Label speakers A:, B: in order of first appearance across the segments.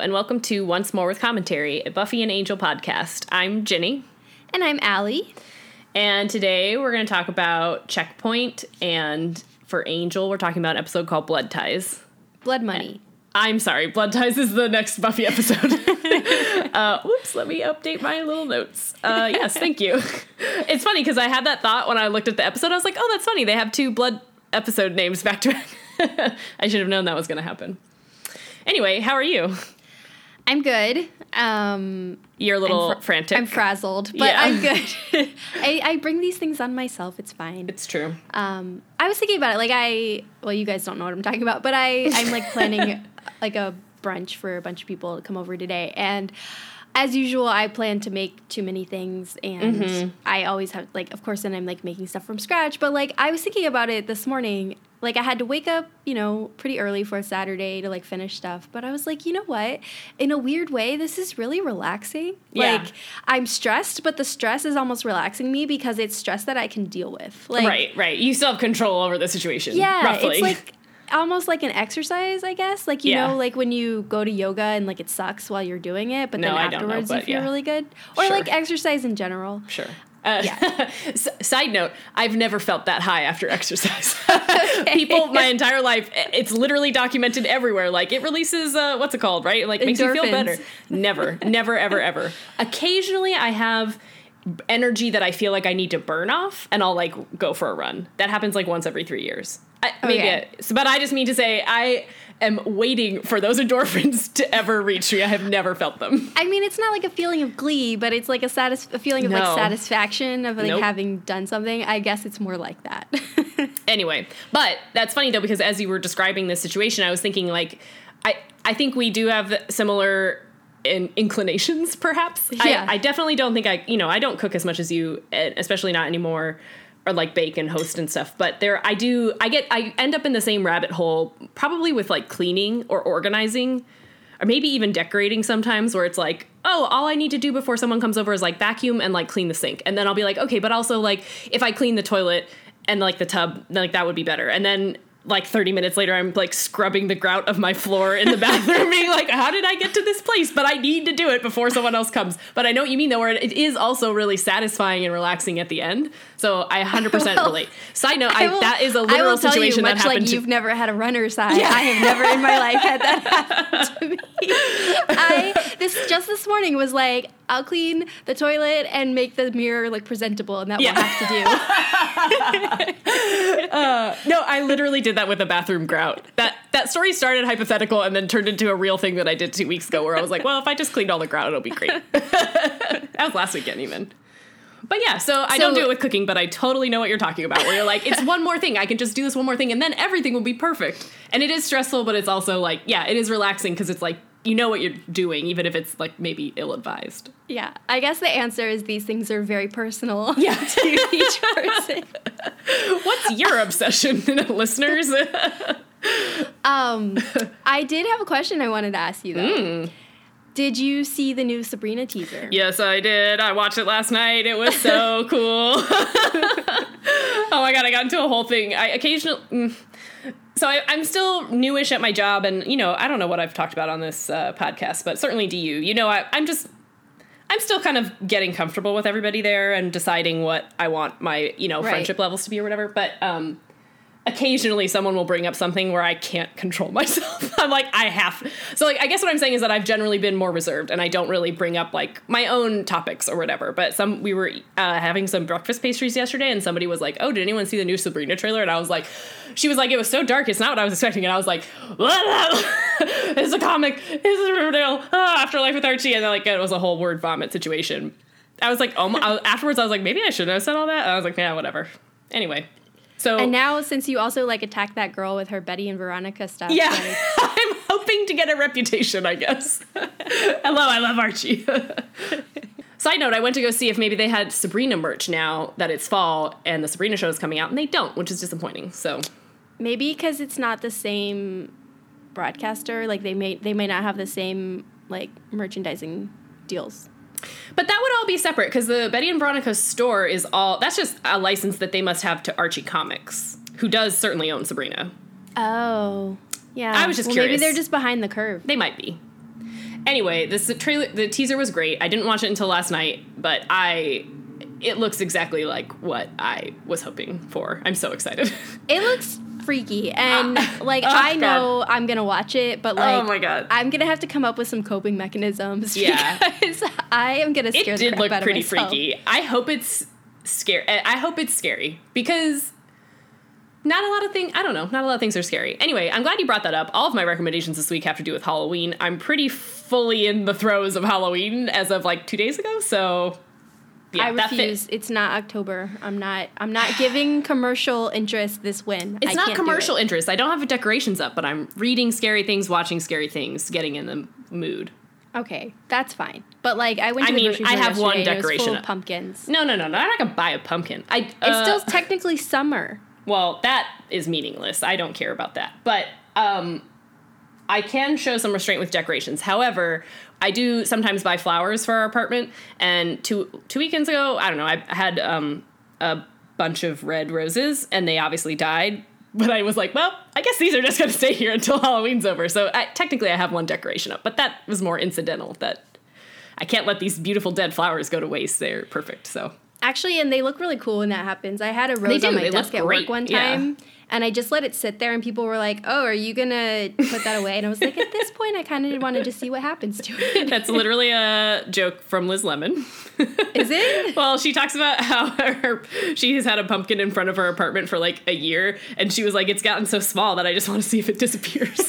A: And welcome to Once More with Commentary, a Buffy and Angel podcast. I'm Jenny,
B: And I'm Allie.
A: and today we're going to talk about Checkpoint, and for Angel, we're talking about an episode called Blood Ties.
B: Blood Money.
A: I'm sorry, Blood Ties is the next Buffy episode. uh, whoops, let me update my little notes. Uh, yes, thank you. It's funny because I had that thought when I looked at the episode. I was like, oh, that's funny. They have two Blood episode names back to back. I should have known that was going to happen. Anyway, how are you?
B: I'm good. Um,
A: You're a little
B: fr-
A: frantic.
B: I'm frazzled, but
A: Yeah.
B: I'm good. I, I bring these things on myself. It's fine.
A: it's true.
B: Um, I was thinking about it. Like I, well, you guys don't know what I'm talking about, but I, I'm like planning like a brunch for a bunch of people to come over today, and as usual, I plan to make too many things, and
A: Mm-hmm.
B: I always have like, of course, and I'm like making stuff from scratch. But like I was thinking about it this morning. Like I had to wake up, you know, pretty early for a Saturday to like finish stuff. But I was like, you know what? In a weird way, this is really relaxing.
A: Yeah.
B: Like I'm stressed, but the stress is almost relaxing me because it's stress that I can deal with. Like
A: right, right. You still have control over the situation.
B: yeah,
A: roughly.
B: it's like almost like an exercise, I guess. Like you
A: Yeah.
B: know, like when you go to yoga and like it sucks while you're doing it, but
A: No,
B: then
A: don't know,
B: afterwards
A: but
B: you feel
A: yeah.
B: really good. Or
A: Sure.
B: like exercise in general.
A: sure. Uh,
B: Yeah.
A: side note: I've never felt that high after exercise. People, my entire life, it's literally documented everywhere. Like it releases, uh, what's it called? Right? Like makes you feel better. Never, never, ever, ever. Occasionally, I have energy that I feel like I need to burn off, and I'll like go for a run. That happens like once every three years. I, maybe,
B: Okay.
A: I- so, but I just mean to say I am waiting for those endorphins to ever reach me. I have never felt them.
B: I mean, it's not like a feeling of glee, but it's like a satis- a feeling of
A: No.
B: like satisfaction of like
A: Nope.
B: having done something. I guess it's more like that.
A: anyway but that's funny though because as you were describing this situation i was thinking like i i think we do have similar in, inclinations perhaps
B: Yeah.
A: I, I definitely don't think i you know i don't cook as much as you eh, especially not anymore or like bake and host and stuff but there i do i get i end up in the same rabbit hole probably with like cleaning or organizing or maybe even decorating sometimes where it's like oh all i need to do before someone comes over is like vacuum and like clean the sink. And then i'll be like okay but also like if i clean the toilet and like the tub then, like that would be better. And then like 30 minutes later i'm like scrubbing the grout of my floor in the bathroom being like how did i get to this place but i need to do it before someone else comes but i know what you mean though where it is also really satisfying and relaxing at the end so i 100%
B: Well,
A: relate side note I,
B: will-
A: that is a
B: I
A: literal
B: will tell you,
A: situation that happened
B: like
A: to
B: you've never had a runner's high.
A: Yeah.
B: I have never in my life had that happen to me. I this just this morning was like, I'll clean the toilet and make the mirror like presentable, and that
A: Yeah.
B: will have to do.
A: Uh, no, I literally did that with a bathroom grout. That that story started hypothetical and then turned into a real thing that I did two weeks ago, where I was like, well, if I just cleaned all the grout, it'll be great. that was last weekend even. But yeah, so I don't do it with cooking, but I totally know what you're talking about. Where you're like, it's one more thing. I can just do this one more thing, and then everything will be perfect. And it is stressful, but it's also like, yeah, it is relaxing because it's like you know what you're doing, even if it's like maybe ill advised.
B: Yeah, I guess the answer is these things are very personal.
A: Yeah.
B: to each person.
A: What's your obsession, listeners?
B: Um, I did have a question I wanted to ask you though. Did you see the new Sabrina teaser?
A: Yes, I did. I watched it last night. It was so cool. oh my god, I got into a whole thing. I occasionally. Mm. So I, I'm still newish at my job, and you know, I don't know what I've talked about on this uh, podcast, but certainly do you. You know, I, I'm just. I'm still kind of getting comfortable with everybody there and deciding what I want my, you know,
B: Right.
A: friendship levels to be or whatever. But um, occasionally someone will bring up something where I can't control myself. I'm like, I have. So like, I guess what I'm saying is that I've generally been more reserved and I don't really bring up like my own topics or whatever. But some we were uh, having some breakfast pastries yesterday and somebody was like, "Oh, did anyone see the new Sabrina trailer?" And I was like, she was like, "It was so dark. It's not what I was expecting." And I was like, "It's a comic. It's a Riverdale. Ah, Afterlife with Archie." And then like it was a whole word vomit situation. I was like, oh, my, afterwards I was like, maybe I shouldn't have said all that. And I was like, yeah, whatever. Anyway, so
B: And now, since you also like attacked that girl with her Betty and Veronica stuff,
A: Yeah,
B: like,
A: I'm hoping to get a reputation, I guess. Hello, I love Archie. Side note, I went to go see if maybe they had Sabrina merch now that it's fall and the Sabrina show is coming out, and they don't, which is disappointing. So,
B: maybe because it's not the same broadcaster, like they may they may not have the same like merchandising deals.
A: But that would all be separate because the Betty and Veronica store is all that's just a license that they must have to Archie Comics, who does certainly own Sabrina.
B: Oh, yeah.
A: I was just
B: well,
A: curious.
B: Maybe they're just behind the curve.
A: They might be. Anyway, this trailer, the teaser was great. I didn't watch it until last night, but I, it looks exactly like what I was hoping for. I'm so excited.
B: It looks freaky, and
A: Ah.
B: like
A: Oh,
B: I know I'm gonna watch it, but like
A: oh my god.
B: I'm gonna have to come up with some coping mechanisms.
A: Yeah.
B: because I am gonna scare
A: it
B: the
A: did look pretty freaky. I hope it's scary. I hope it's scary because not a lot of things. I don't know. Not a lot of things are scary. Anyway, I'm glad you brought that up. All of my recommendations this week have to do with Halloween. I'm pretty fully in the throes of Halloween as of like two days ago. So yeah,
B: I refuse. It's not October. I'm not. I'm not giving commercial interest this win.
A: It's
B: I
A: not commercial interest. I don't have decorations up, but I'm reading scary things, watching scary things, getting in the mood.
B: Okay, that's fine. But like, I went
A: I
B: to the
A: mean, I have one
B: yesterday and it was
A: decoration
B: full of pumpkins.
A: No, no, no, no. I'm not gonna buy a pumpkin. I.
B: It's
A: uh,
B: still technically summer.
A: Well, that is meaningless. I don't care about that. But um, I can show some restraint with decorations. However, I do sometimes buy flowers for our apartment. And two two weekends ago, I don't know, I had um, a bunch of red roses, and they obviously died. But I was like, well, I guess these are just going to stay here until Halloween's over. So I, technically, I have one decoration up, but that was more incidental. That I can't let these beautiful dead flowers go to waste. They're perfect. So
B: Actually, and they look really cool when that happens. I had a rose on my
A: they
B: desk at
A: great,
B: work one
A: yeah.
B: time, and I just let it sit there, and people were like, "Oh, are you gonna put that away?" And I was like, "At this point, I kind of wanted to see what happens to it."
A: that's literally a joke from Liz Lemon.
B: Is it?
A: Well, she talks about how her, she has had a pumpkin in front of her apartment for like a year, and she was like, "It's gotten so small that I just want to see if it disappears."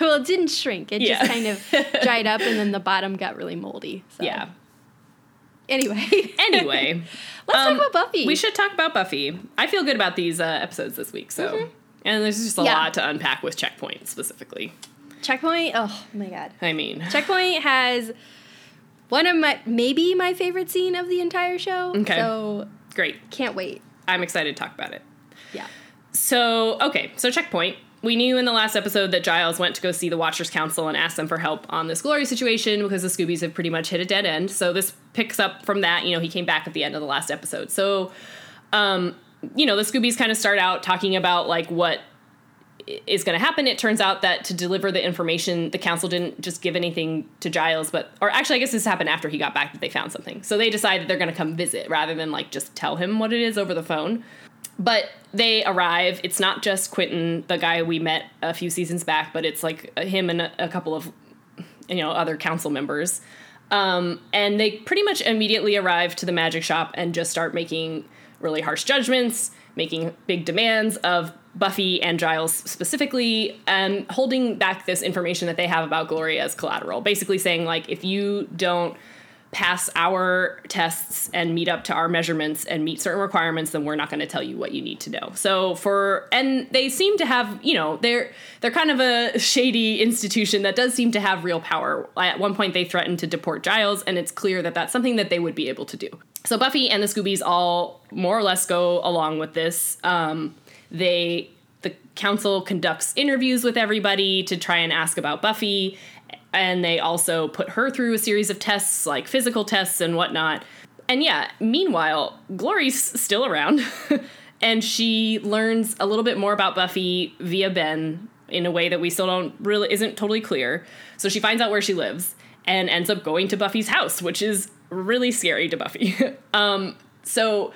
B: Well, it didn't shrink. It
A: Yeah.
B: just kind of dried up, and then the bottom got really moldy. So.
A: yeah.
B: Anyway.
A: Anyway,
B: Let's
A: um,
B: talk about Buffy.
A: we should talk about Buffy. I feel good about these uh, episodes this week. So, and there's just a
B: Yeah.
A: lot to unpack with Checkpoint specifically.
B: Checkpoint. Oh my god.
A: I mean,
B: Checkpoint has one of my maybe my favorite scene of the entire show.
A: Okay.
B: So
A: great.
B: can't wait.
A: I'm excited to talk about it.
B: Yeah.
A: So, okay, so checkpoint. We knew in the last episode that Giles went to go see the Watchers Council and ask them for help on this Glory situation because the Scoobies have pretty much hit a dead end. So this picks up from that. You know, he came back at the end of the last episode. So, um, you know, the Scoobies kind of start out talking about like what is going to happen. It turns out that to deliver the information, the council didn't just give anything to Giles, but or actually, I guess this happened after he got back that they found something. So they decided they're going to come visit rather than like just tell him what it is over the phone. But they arrive. It's not just Quentin, the guy we met a few seasons back, but it's like him and a, a couple of you know other council members. Um, and they pretty much immediately arrive to the magic shop and just start making really harsh judgments, making big demands of Buffy and Giles specifically, and holding back this information that they have about Glory as collateral. Basically saying, like, if you don't pass our tests and meet up to our measurements and meet certain requirements then we're not going to tell you what you need to know. So for and they seem to have you know they're they're kind of a shady institution that does seem to have real power. At one point they threatened to deport giles and it's clear that that's something that they would be able to do. So buffy and the scoobies all more or less go along with this. Um, they the council conducts interviews with everybody to try and ask about buffy and they also put her through a series of tests like physical tests and whatnot. And yeah meanwhile glory's still around. And she learns a little bit more about buffy via ben in a way that we still don't really isn't totally clear. So she finds out where she lives and ends up going to buffy's house which is really scary to buffy. Um, so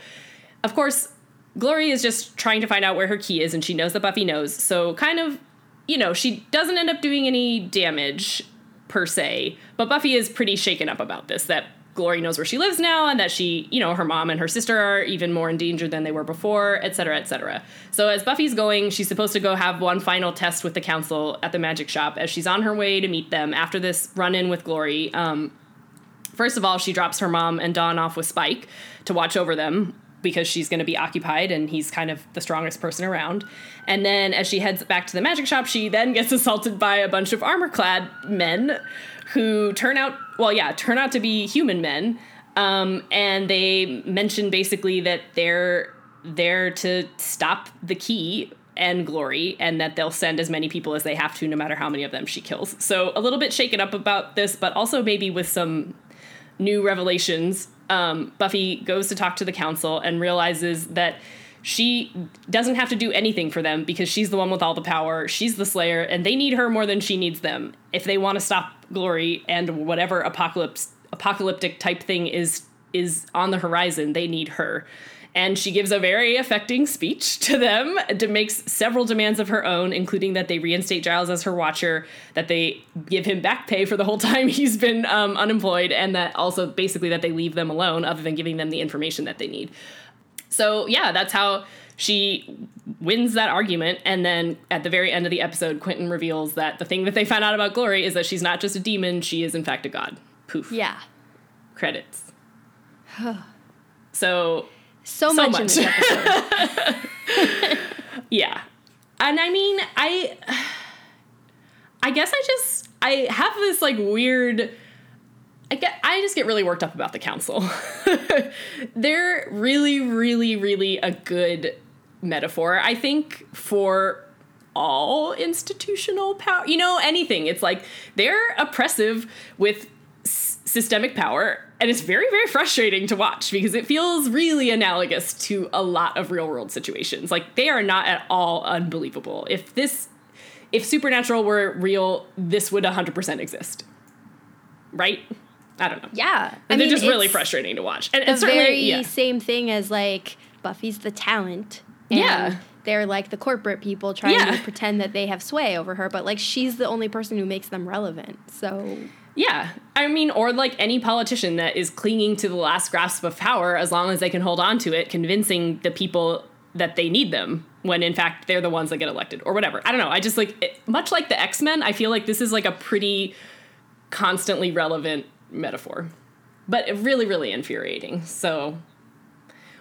A: of course glory is just trying to find out where her key is and she knows that buffy knows. So kind of you know she doesn't end up doing any damage per se but buffy is pretty shaken up about this that glory knows where she lives now and that she you know her mom and her sister are even more in danger than they were before etc cetera, etc cetera. so as buffy's going she's supposed to go have one final test with the council at the magic shop as she's on her way to meet them after this run-in with glory um, First of all, she drops her mom and Dawn off with Spike to watch over them because she's going to be occupied and he's kind of the strongest person around. And then as she heads back to the magic shop, she then gets assaulted by a bunch of armor clad men who turn out, well, yeah, turn out to be human men. Um, and they mention basically that they're there to stop the key and glory and that they'll send as many people as they have to no matter how many of them she kills so a little bit shaken up about this but also maybe with some new revelations um, buffy goes to talk to the council and realizes that she doesn't have to do anything for them because she's the one with all the power. She's the slayer, and they need her more than she needs them. If they want to stop glory and whatever apocalypse apocalyptic type thing is is on the horizon, they need her. And she gives a very affecting speech to them, to makes several demands of her own, including that they reinstate Giles as her watcher, that they give him back pay for the whole time he's been um, unemployed, and that also basically that they leave them alone, other than giving them the information that they need. So yeah, that's how she wins that argument. And then at the very end of the episode, Quentin reveals that the thing that they found out about Glory is that she's not just a demon, she is in fact a god. Poof.
B: Yeah.
A: Credits. so
B: So,
A: So
B: much,
A: much. yeah. And I mean, I I guess I just I have this like weird I get I just get really worked up about the council. They're really really really a good metaphor I think for all institutional power. You know, anything. It's like they're oppressive with s- systemic power and it's very very frustrating to watch because it feels really analogous to a lot of real world situations. Like they are not at all unbelievable. If this if supernatural were real, this would 100% exist. Right? I don't know.
B: yeah.
A: And they're just really frustrating to watch. And,
B: The
A: and certainly,
B: very
A: yeah.
B: same thing as like Buffy's the talent.
A: Yeah.
B: They're like the corporate people trying
A: Yeah.
B: to pretend that they have sway over her, but like she's the only person who makes them relevant. So
A: Yeah. I mean, or like any politician that is clinging to the last grasp of power as long as they can hold on to it, convincing the people that they need them when in fact they're the ones that get elected or whatever. I don't know. I just like, it, much like the X Men, I feel like this is like a pretty constantly relevant metaphor, but really, really infuriating. So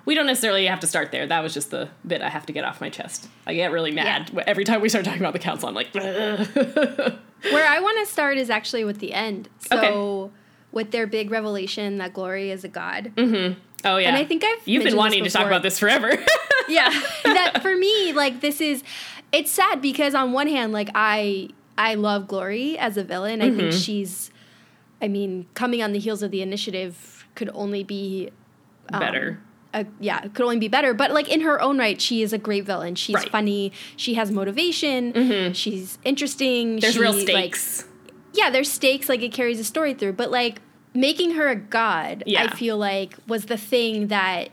A: we don't necessarily have to start there. That was just the bit I have to get off my chest. I get really mad every time we start talking about the council. I'm like,
B: where I want to start is actually with the end. So
A: Okay.
B: with their big revelation that Glory is a god.
A: oh yeah.
B: And I think I've
A: you've been wanting to talk about this forever.
B: yeah that for me like this is it's sad because on one hand like i i love glory as a villain i
A: Mm-hmm.
B: think she's i mean coming on the heels of the initiative could only be um,
A: Better.
B: Yeah it could only be better but like in her own right she is a great villain she's
A: Right. Mm-hmm.
B: funny she has motivation she's interesting
A: There's
B: she,
A: real
B: like,
A: stakes.
B: yeah, there's stakes, like it carries a story through, but like making her a god,
A: Yeah.
B: I feel like was the thing that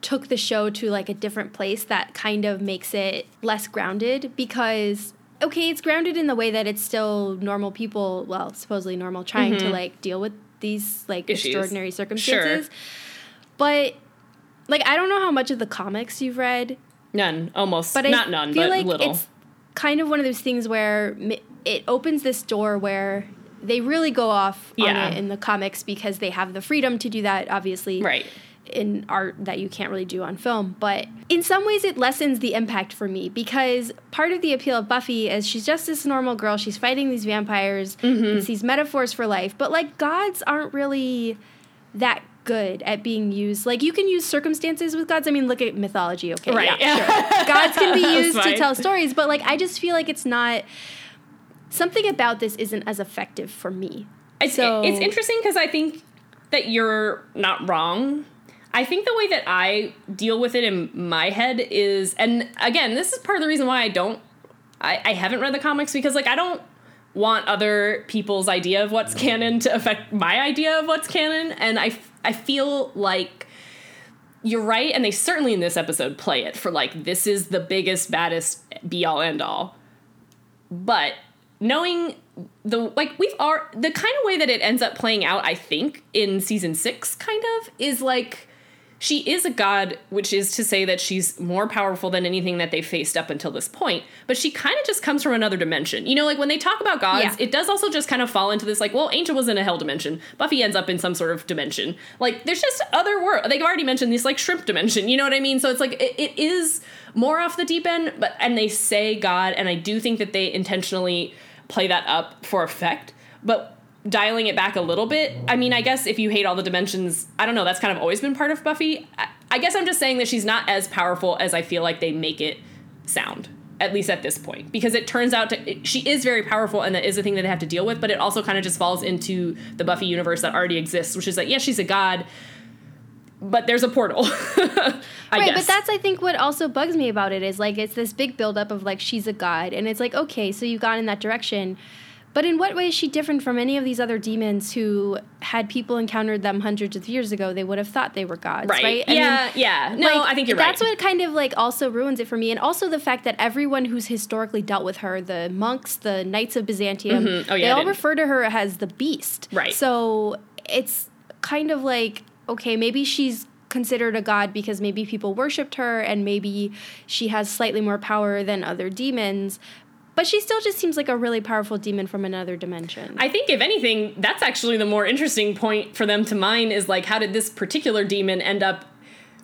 B: took the show to like a different place that kind of makes it less grounded because okay, it's grounded in the way that it's still normal people, well, supposedly normal trying to like deal with these like
A: Mm-hmm. Issues.
B: extraordinary circumstances. But like I don't know how much of the comics you've read,
A: none, almost.
B: but
A: Not
B: I
A: none,
B: feel
A: but
B: like
A: little.
B: it's kind of one of those things where it opens this door where they really go off
A: Yeah.
B: on it in the comics because they have the freedom to do that, obviously,
A: right.
B: in art that you can't really do on film. But in some ways, it lessens the impact for me because part of the appeal of Buffy is she's just this normal girl. She's fighting these vampires.
A: Mm-hmm.
B: These metaphors for life, but like gods aren't really that good at being used. Like you can use circumstances with gods. I mean, look at mythology. Okay,
A: Right.
B: yeah, sure. gods can be used to tell stories, but like I just feel like it's not. Something about this isn't as effective for me.
A: It's,
B: So-
A: it's interesting because I think that you're not wrong. I think the way that I deal with it in my head is, and again, this is part of the reason why I don't, I, I haven't read the comics because like I don't want other people's idea of what's canon to affect my idea of what's canon, and I f- I feel like you're right, and they certainly in this episode play it for like this is the biggest, baddest, be all end all. But knowing the like we've are the kind of way that it ends up playing out, I think, in season six, kind of, is like she is a god, which is to say that she's more powerful than anything that they've faced up until this point. But she kind of just comes from another dimension. You know, like when they talk about gods,
B: Yeah.
A: it does also just kind of fall into this like, well, Angel was in a hell dimension. Buffy ends up in some sort of dimension. Like there's just other world. They've already mentioned this like shrimp dimension. You know what I mean? So it's like it, it is more off the deep end, but and they say God, and I do think that they intentionally play that up for effect. But dialing it back a little bit, I mean, I guess if you hate all the dimensions, I don't know. That's kind of always been part of Buffy. I, I guess I'm just saying that she's not as powerful as I feel like they make it sound. At least at this point, because it turns out to, it- she is very powerful, and that is a thing that they have to deal with. But it also kind of just falls into the Buffy universe that already exists, which is that yes, she's a god, but there's a portal. I
B: right,
A: guess.
B: but that's I think what also bugs me about it is like it's this big buildup of like she's a god, and it's like okay, so you've gone in that direction, but in what way is she different from any of these other demons who had people encountered them hundreds of years ago? They would have thought they were gods, right?
A: right. Yeah, yeah. No,
B: like,
A: I think you're
B: that's
A: right.
B: That's what kind of like also ruins it for me, and also the fact that everyone who's historically dealt with her, the monks, the knights of Byzantium,
A: Mhm. Oh, yeah,
B: they all refer to her as the beast.
A: Right.
B: So it's kind of like okay, maybe she's considered a god because maybe people worshipped her, and maybe she has slightly more power than other demons. But she still just seems like a really powerful demon from another dimension.
A: I think if anything, that's actually the more interesting point for them to mine is like how did this particular demon end up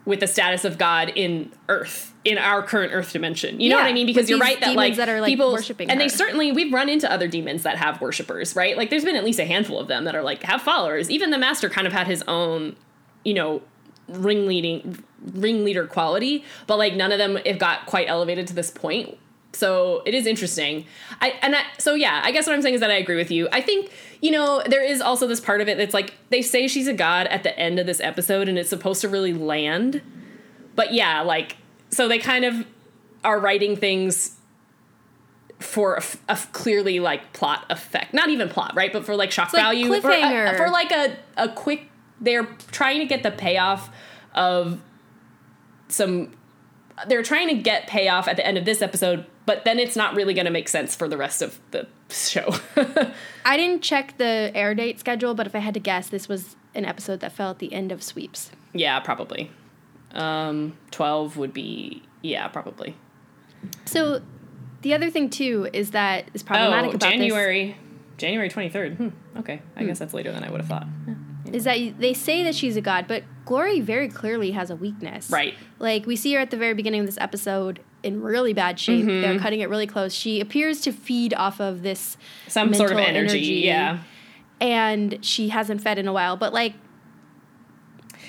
A: with the status of God in Earth, in our current Earth dimension. You know what I mean? Because you're right that like
B: that are, like,
A: people
B: worshiping
A: and they certainly we've run into other demons that have worshippers, right? Like there's been at least a handful of them that are like have followers. Even the master kind of had his own, you know, ringleading ringleader quality, but like none of them have got quite elevated to this point. So it is interesting. I and I, so yeah, I guess what I'm saying is that I agree with you. I think you know there is also this part of it that's like they say she's a god at the end of this episode, and it's supposed to really land. But yeah, like so they kind of are writing things for a, f- a f- clearly like plot effect, not even plot, right? But for like shock
B: like
A: value, for, a- for like a a quick. They're trying to get the payoff of some they're trying to get payoff at the end of this episode, but then it's not really going to make sense for the rest of the show.
B: I didn't check the air date schedule, but if I had to guess, this was an episode that fell at the end of Sweeps.
A: yeah, probably. Um, 12 would be, yeah, probably.
B: So the other thing too is that is problematic
A: oh,
B: about
A: January, January 23rd. Hmm, okay. I guess that's later than I would have thought.
B: this is that they say that she's a god, but Glory very clearly has a weakness.
A: Right.
B: Like we see her at the very beginning of this episode in really bad shape.
A: Mm-hmm.
B: They're cutting it really close. She appears to feed off of this
A: Some sort of
B: mental
A: energy, yeah.
B: and she hasn't fed in a while. But like,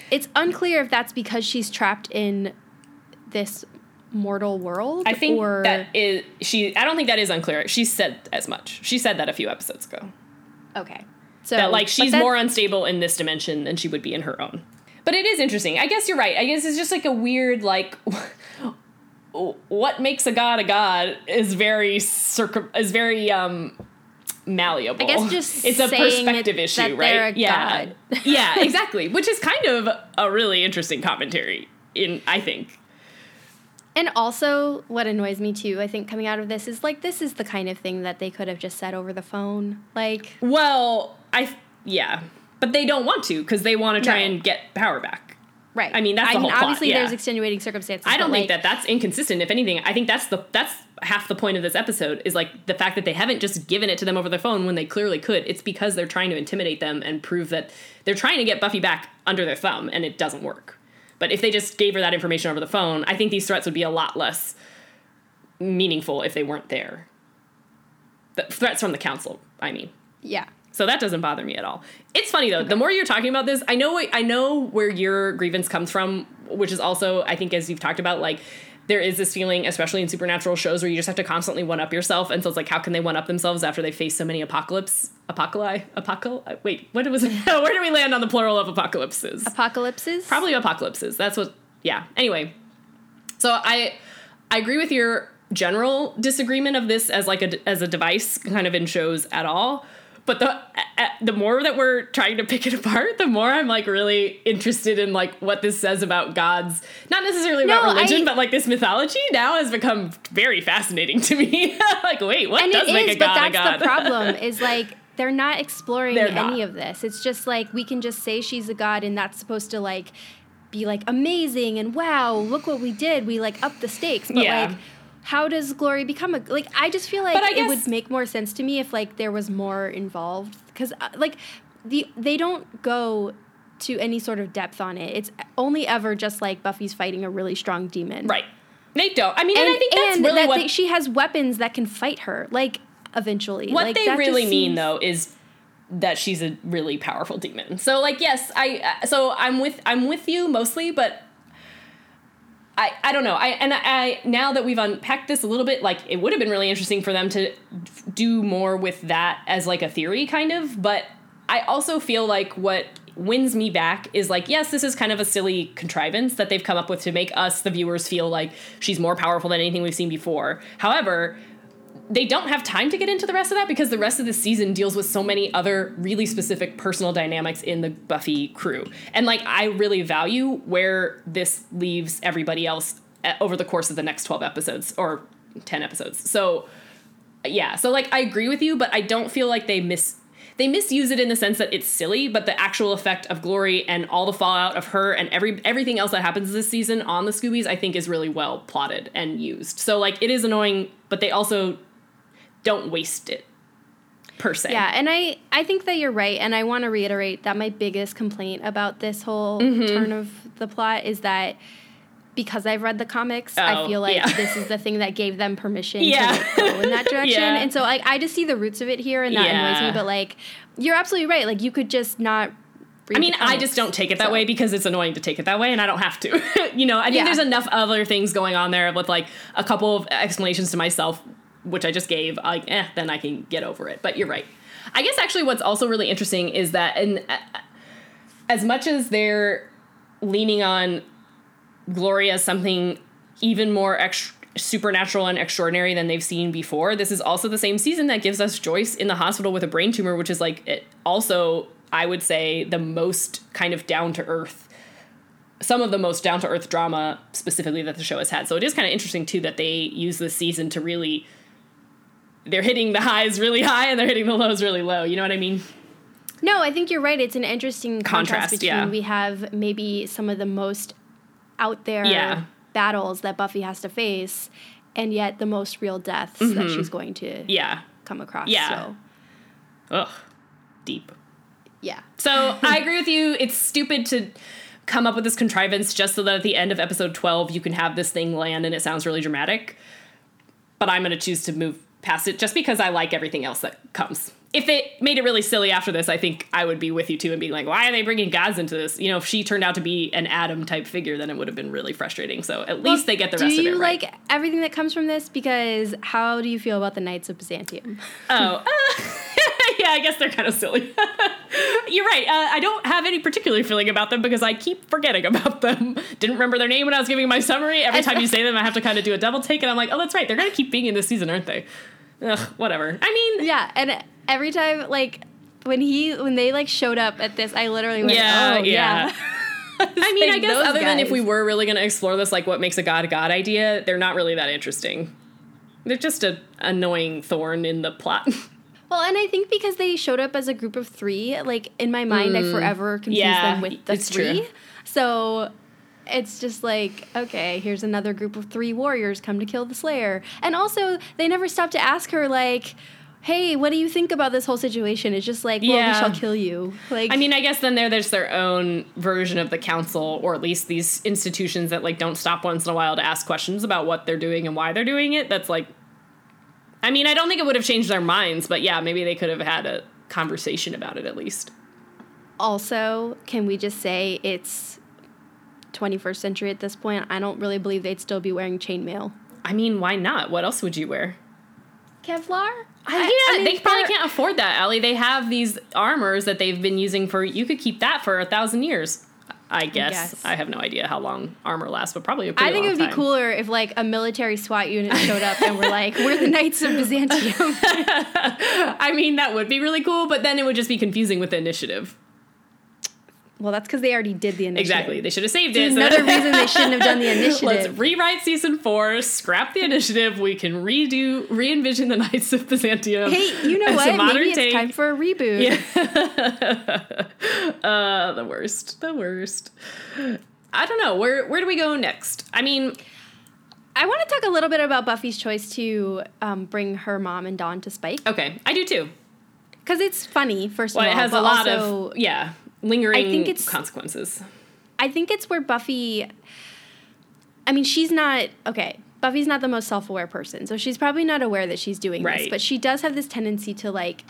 B: it's unclear if that's because she's trapped in this mortal world.
A: I think
B: or
A: that is she. I don't think that is unclear. She said as much. She said that a few episodes ago.
B: okay. So
A: that like she's more unstable in this dimension than she would be in her own. But it is interesting. I guess you're right. I guess it's just like a weird like what makes a god a god is very circum is very um malleable.
B: I guess just
A: it's a perspective
B: that
A: issue, right? yeah,
B: god.
A: yeah, exactly. Which is kind of a really interesting commentary. In I think
B: And also, what annoys me too, I think, coming out of this is like this is the kind of thing that they could have just said over the phone. Like,
A: Well, I yeah, but they don't want to because they want to try
B: No.
A: and get power back.
B: Right?
A: I mean, that's
B: I
A: the
B: mean,
A: whole plot,
B: obviously,
A: yeah.
B: there's extenuating circumstances.
A: I don't think
B: like,
A: that that's inconsistent. If anything, I think that's the that's half the point of this episode is like the fact that they haven't just given it to them over the phone when they clearly could. It's because they're trying to intimidate them and prove that they're trying to get Buffy back under their thumb, and it doesn't work. But if they just gave her that information over the phone, I think these threats would be a lot less meaningful if they weren't there. The threats from the council, I mean.
B: Yeah.
A: So that doesn't bother me at all. It's funny though. The more you're talking about this, I know I know where your grievance comes from, which is also I think as you've talked about like there is this feeling, especially in supernatural shows, where you just have to constantly one up yourself, and so it's like, how can they one up themselves after they face so many apocalypse, apocalypse, apocalypse? Wait, what was it? Where do we land on the plural of apocalypses?
B: Apocalypses?
A: Probably apocalypses. That's what. Yeah. Anyway, so I I agree with your general disagreement of this as like a as a device kind of in shows at all. But the uh, the more that we're trying to pick it apart, the more I'm like really interested in like what this says about gods, not necessarily about religion,
B: I-
A: but like this mythology now has become very fascinating to me. like, wait, what
B: and
A: does
B: it
A: make
B: is,
A: a
B: but
A: god a
B: that's
A: god?
B: the problem. Is like they're not exploring
A: They're
B: any
A: not.
B: of this. It's just like we can just say she's a god, and that's supposed to like be like amazing and wow, look what we did. We like up the stakes, but
A: Yeah.
B: like. How does Glory become a like? I just feel like
A: I
B: it would make more sense to me if like there was more involved because like the they don't go to any sort of depth on it. It's only ever just like Buffy's fighting a really strong demon,
A: right. They don't. I mean, and,
B: And,
A: I think that's
B: and
A: really
B: that
A: what
B: they- she has weapons that can fight her. Like eventually,
A: what
B: Like,
A: they really mean
B: seems-
A: though is that she's a really powerful demon. So like yes, I uh, so I'm with I'm with you mostly, but I I don't know. I and I now that we've unpacked this a little bit, like it would have been really interesting for them to do more with that as like a theory kind of, but I also feel like what wins me back is like, yes, this is kind of a silly contrivance that they've come up with to make us, the viewers, feel like she's more powerful than anything we've seen before. However, they don't have time to get into the rest of that because the rest of the season deals with so many other really specific personal dynamics in the Buffy crew. And like I really value where this leaves everybody else uh, over the course of the next 12 episodes or 10 episodes. So yeah, so like I agree with you, but I don't feel like they miss they misuse it in the sense that it's silly, but the actual effect of Glory and all the fallout of her and every everything else that happens this season on the Scoobies, I think is really well plotted and used. So like it is annoying, but they also don't waste it per se.
B: Yeah, and I I think that you're right, and I want to reiterate that my biggest complaint about this whole
A: Mm-hmm.
B: turn of the plot is that because I've read the comics, I
A: Oh,
B: feel like
A: yeah.
B: this is the thing that gave them permission
A: Yeah.
B: to like, go in that direction,
A: Yeah.
B: and so like I just see the roots of it here, and that annoys me. But like, you're absolutely right. Like you could just not.
A: I mean, I just don't take it that
B: So-
A: way because it's annoying to take it that way, and I don't have to. you know, I think
B: Yeah.
A: there's enough other things going on there with like a couple of explanations to myself, which I just gave. Like, eh, then I can get over it. But you're right. I guess actually, what's also really interesting is that, uh, as much as they're leaning on Glory as something even more supernatural and extraordinary than they've seen before. This is also the same season that gives us Joyce in the hospital with a brain tumor, which is like it also, I would say, the most kind of down to earth. Some of the most down to earth drama specifically that the show has had. So it is kind of interesting too that they use this season to really. They're hitting the highs really high and they're hitting the lows really low. You know what I mean?
B: No, I think you're right. It's an interesting contrast,
A: Contrast,
B: between
A: yeah.
B: we have maybe some of the most out there
A: Yeah.
B: battles that Buffy has to face, and yet the most real deaths that she's going to
A: Mm-hmm. Yeah.
B: come across.
A: Yeah.
B: So,
A: Ugh. Deep.
B: yeah.
A: So I agree with you. It's stupid to come up with this contrivance just so that at the end of episode 12 you can have this thing land and it sounds really dramatic. But I'm going to choose to move past it just because I like everything else that comes. If they made it really silly after this, I think I would be with you too and being like, why are they bringing gods into this? You know, if she turned out to be an Adam type figure, then it would have been really frustrating. So at least they get the rest of it.
B: Do you
A: it right.
B: like everything that comes from this? Because how do you feel about the Knights of Byzantium?
A: Oh, uh, yeah, I guess they're kind of silly. You're right. Uh, I don't have any particular feeling about them because I keep forgetting about them. Didn't remember their name when I was giving my summary. Every time you say them, I have to kind of do a double take, and I'm like, oh, that's right. They're gonna keep being in this season, aren't they? Ugh, whatever. I mean,
B: yeah, and every time like when he when they like showed up at this, I literally went,
A: Yeah,
B: oh
A: yeah.
B: yeah.
A: I mean, I guess other than if we were really gonna explore this, like what makes a god a god idea, they're not really that interesting. They're just a annoying thorn in the plot.
B: Well, and I think because they showed up as a group of three, like in my mind, I forever confused
A: Mm. Yeah,
B: them with the
A: it's
B: three.
A: true.
B: So it's just like, okay, here's another group of three warriors come to kill the Slayer. And also, they never stop to ask her, like, hey, what do you think about this whole situation? It's just like, well,
A: Yeah.
B: we shall kill you. Like,
A: I mean, I guess then they're there's their own version of the council, or at least these institutions that like don't stop once in a while to ask questions about what they're doing and why they're doing it. That's like, I mean, I don't think it would have changed their minds, but yeah, maybe they could have had a conversation about it at least.
B: also, can we just say it's 21st century at this point? I don't really believe they'd still be wearing chainmail.
A: I mean, why not? What else would you wear?
B: Kevlar?
A: I, yeah,
B: mean,
A: they probably can't afford that, Allie. They have these armors that they've been using for. You could keep that for a thousand years. I guess. I have no idea how long armor lasts, but probably a pretty
B: I think it would be cooler if like a military SWAT unit showed up and were like, "We're the Knights of Byzantium."
A: I mean, that would be really cool, but then it would just be confusing with the initiative.
B: Well, that's because they already did the initiative.
A: Exactly. They should have saved it.
B: Another reason they shouldn't have done the initiative.
A: Let's rewrite season four, scrap the initiative. We can redo, re envision the Knights of Byzantium.
B: Hey, you know what?
A: modern
B: Maybe it's
A: take.
B: time for a reboot.
A: uh, the worst. The worst. I don't know. Where where do we go next? I mean,
B: I want to talk a little bit about Buffy's choice to um, bring her mom and Dawn to Spike
A: okay, I do too.
B: because it's funny. First
A: Well,
B: of
A: it
B: all,
A: has
B: but
A: a lot
B: also,
A: of yeah lingering
B: I think it's-
A: consequences.
B: I think it's where Buffy. I mean, she's not okay. Buffy's not the most self-aware person, so she's probably not aware that she's doing this. But she does have this tendency to like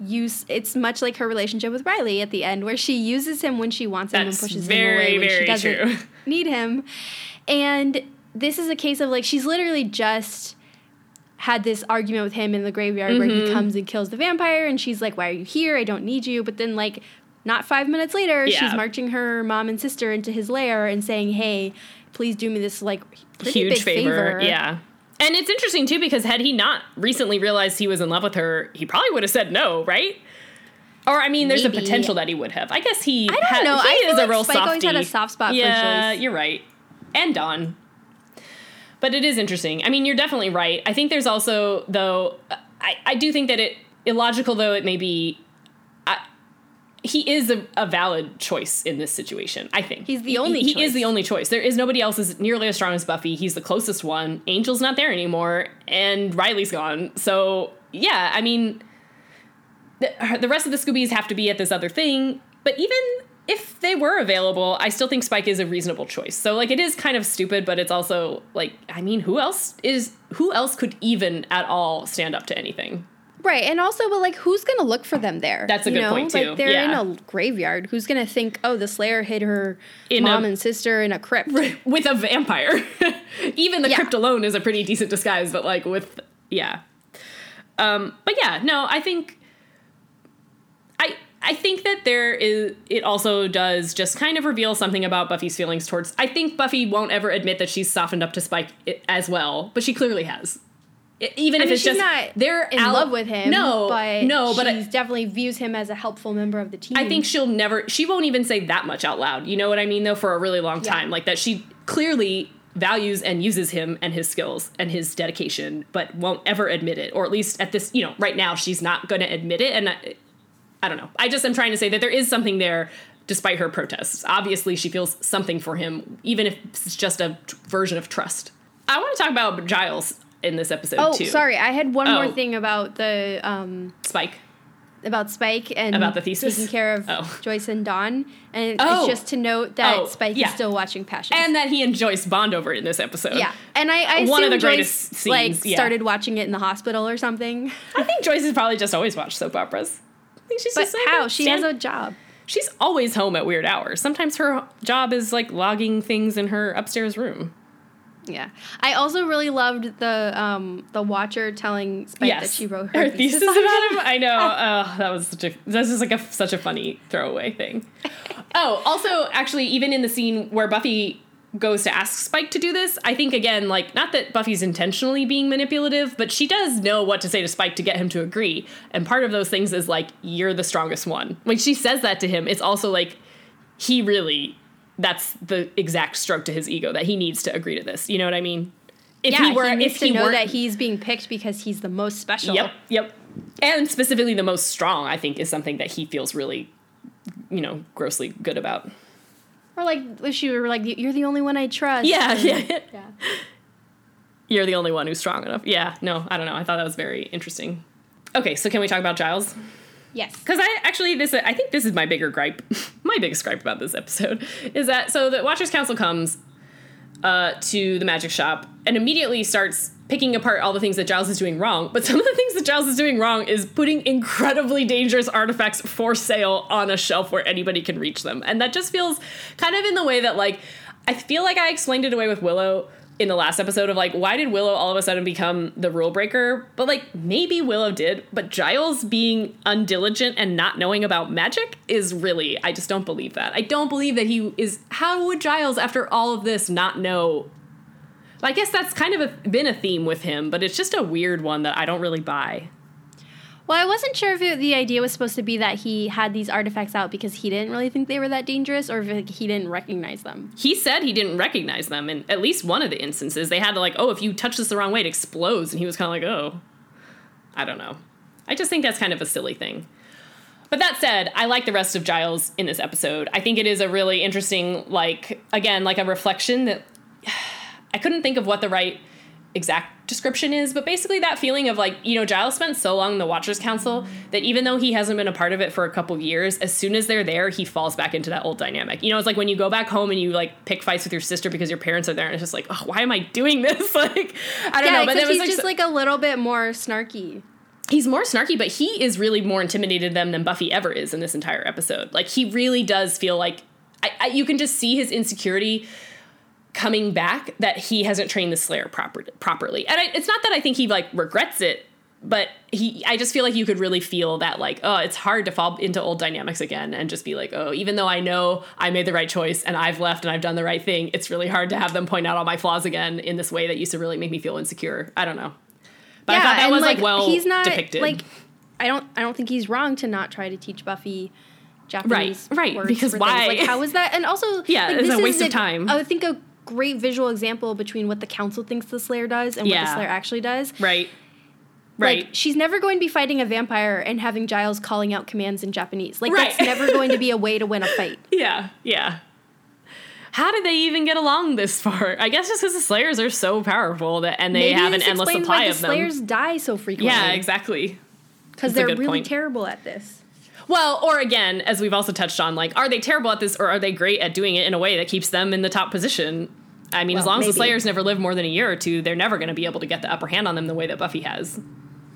B: use. It's much like her relationship with Riley at the end, where she uses him when she wants him
A: That's
B: and pushes
A: very,
B: him away when she doesn't
A: true.
B: need him. And this is a case of like she's literally just had this argument with him in the graveyard where
A: Mm-hmm.
B: he comes and kills the vampire and she's like why are you here i don't need you but then like not five minutes later,
A: Yeah.
B: she's marching her mom and sister into his lair and saying, "Hey, please do me this like pretty
A: huge
B: big
A: favor. Yeah. And it's interesting too because had he not recently realized he was in love with her, he probably would have said no, right? Or I mean, there's a potential that he would have. I guess he.
B: I don't
A: ha-
B: know.
A: He
B: I
A: is a
B: like
A: real
B: Spike always had a
A: softie.
B: soft spot
A: Yeah, you're right. And Dawn. But it is interesting. I mean, you're definitely right. I think there's also though. I I do think that it illogical though it may be. He is a, a valid choice in this situation. I think
B: He's the only
A: He, he is the only choice. There is nobody else as nearly as strong as Buffy. He's the closest one. Angel's not there anymore, and Riley's gone. So yeah, I mean, the, the rest of the Scoobies have to be at this other thing. But even if they were available, I still think Spike is a reasonable choice. So like, it is kind of stupid, but it's also like, I mean, who else is who else could even at all stand up to anything?
B: Right, and also, but like, who's gonna look for them there?
A: That's a
B: you
A: good
B: know?
A: point, too.
B: Like, they're
A: Yeah.
B: in a graveyard. Who's gonna think, oh, the Slayer hid her
A: In
B: mom
A: a-
B: and sister in a crypt?
A: with a vampire. Even the
B: Yeah.
A: crypt alone is a pretty decent disguise, but like with yeah. Um, but yeah, no, I think I I think that there is it also does just kind of reveal something about Buffy's feelings towards I think Buffy won't ever admit that she's softened up to Spike as well, but she clearly has. Even
B: I
A: if
B: mean,
A: it's
B: she's
A: just
B: not
A: they're
B: in
A: out-
B: love with him.
A: No,
B: but
A: no, but
B: she definitely views him as a helpful member of the team.
A: I think she'll never she won't even say that much out loud. You know what I mean though for a really long
B: Yeah.
A: time. Like that she clearly values and uses him and his skills and his dedication but won't ever admit it or at least at this, you know, right now she's not going to admit it and I, I don't know. I just am trying to say that there is something there despite her protests. Obviously she feels something for him even if it's just a t- version of trust. I want to talk about Giles in this episode
B: Oh,
A: too.
B: sorry. I had one
A: Oh.
B: more thing about the um
A: Spike.
B: about Spike and
A: About the thesis?
B: taking care of
A: Oh.
B: Joyce and Dawn, and
A: Oh.
B: it's just to note that
A: Oh,
B: Spike
A: yeah.
B: is still watching Passion.
A: And that he and Joyce bond over it in this episode.
B: yeah, and I, I
A: One of the
B: Joyce,
A: greatest scenes,
B: like
A: yeah.
B: started watching it in the hospital or something.
A: I think Joyce has probably just always watched soap operas. I think she's
B: But
A: just like
B: how? She
A: stand-
B: has a job.
A: She's always home at weird hours. Sometimes her job is like logging things in her upstairs room.
B: Yeah. I also really loved the um the Watcher telling Spike that she wrote her,
A: her thesis
B: on
A: about
B: him.
A: him. I know. Oh, that was such a that's just like a such a funny throwaway thing. Oh, also, actually, even in the scene where Buffy goes to ask Spike to do this, I think again, like not that Buffy's intentionally being manipulative, but she does know what to say to Spike to get him to agree. And part of those things is like, "You're the strongest one." When she says that to him, it's also like he really that's the exact stroke to his ego that he needs to agree to this. You know what I mean? If
B: Yeah,
A: he were,
B: he needs
A: if
B: to
A: he
B: know that he's being picked because he's the most special.
A: Yep, yep. And specifically the most strong, I think, is something that he feels really, you know, grossly good about.
B: Or like if she were like, "You're the only one I trust."
A: Yeah,
B: or-
A: yeah.
B: yeah.
A: You're the only one who's strong enough. Yeah, no, I don't know. I thought that was very interesting. Okay, so can we talk about Giles?
B: Yes.
A: Because I actually this I think this is my bigger gripe. my biggest gripe about this episode is that so the Watchers Council comes uh, to the magic shop and immediately starts picking apart all the things that Giles is doing wrong. But some of the things that Giles is doing wrong is putting incredibly dangerous artifacts for sale on a shelf where anybody can reach them. And that just feels kind of in the way that like I feel like I explained it away with Willow in the last episode of like why did Willow all of a sudden become the rule breaker? But like maybe Willow did, but Giles being undiligent and not knowing about magic is really I just don't believe that. I don't believe that he is how would Giles after all of this not know I guess that's kind of a, been a theme with him, but it's just a weird one that I don't really buy.
B: Well, I wasn't sure if it, the idea was supposed to be that he had these artifacts out because he didn't really think they were that dangerous, or if he didn't recognize them.
A: He said he didn't recognize them in at least one of the instances. They had to like, oh, if you touch this the wrong way, it explodes, and he was kind of like, oh, I don't know. I just think that's kind of a silly thing. But that said, I like the rest of Giles in this episode. I think it is a really interesting, like, again, like a reflection that I couldn't think of what the right exact description is, but basically that feeling of like, you know, Giles spent so long in the Watchers Council that even though he hasn't been a part of it for a couple years, as soon as they're there, he falls back into that old dynamic. You know, it's like when you go back home and you like pick fights with your sister because your parents are there, and it's just like, oh, why am I doing this? like, I don't
B: yeah,
A: know. But it was
B: he's
A: like,
B: just like a little bit more snarky.
A: he's more snarky, but he is really more intimidated them than Buffy ever is in this entire episode. Like he really does feel like I, I, you can just see his insecurity coming back that he hasn't trained the Slayer proper, properly. And I, it's not that I think he like regrets it, but he I just feel like you could really feel that like oh it's hard to fall into old dynamics again and just be like oh even though I know I made the right choice and I've left and I've done the right thing it's really hard to have them point out all my flaws again in this way that used to really make me feel insecure. I don't know. But I thought that was like, well
B: he's not
A: depicted.
B: like I don't I don't think he's wrong to not try to teach Buffy Japanese
A: Right, right,
B: words
A: because why?
B: Things. Like how is that? And also
A: Yeah,
B: like,
A: it's a waste
B: is
A: of time.
B: I think a great visual example between what the council thinks the Slayer does and what the Slayer actually does.
A: right. Right.
B: Like she's never going to be fighting a vampire and having Giles calling out commands in Japanese. Like
A: Right.
B: that's never going to be a way to win a fight.
A: Yeah, yeah. How did they even get along this far? I guess just because the Slayers are so powerful that, and they
B: Maybe
A: have an endless supply
B: why
A: of
B: the
A: them.
B: Slayers die so frequently.
A: Yeah, exactly.
B: Because they're really
A: point.
B: terrible at this.
A: Well, or again, as we've also touched on, like, are they terrible at this, or are they great at doing it in a way that keeps them in the top position? I mean, as
B: Well,
A: long as the
B: maybe.
A: Slayers never live more than a year or two, they're never going to be able to get the upper hand on them the way that Buffy has,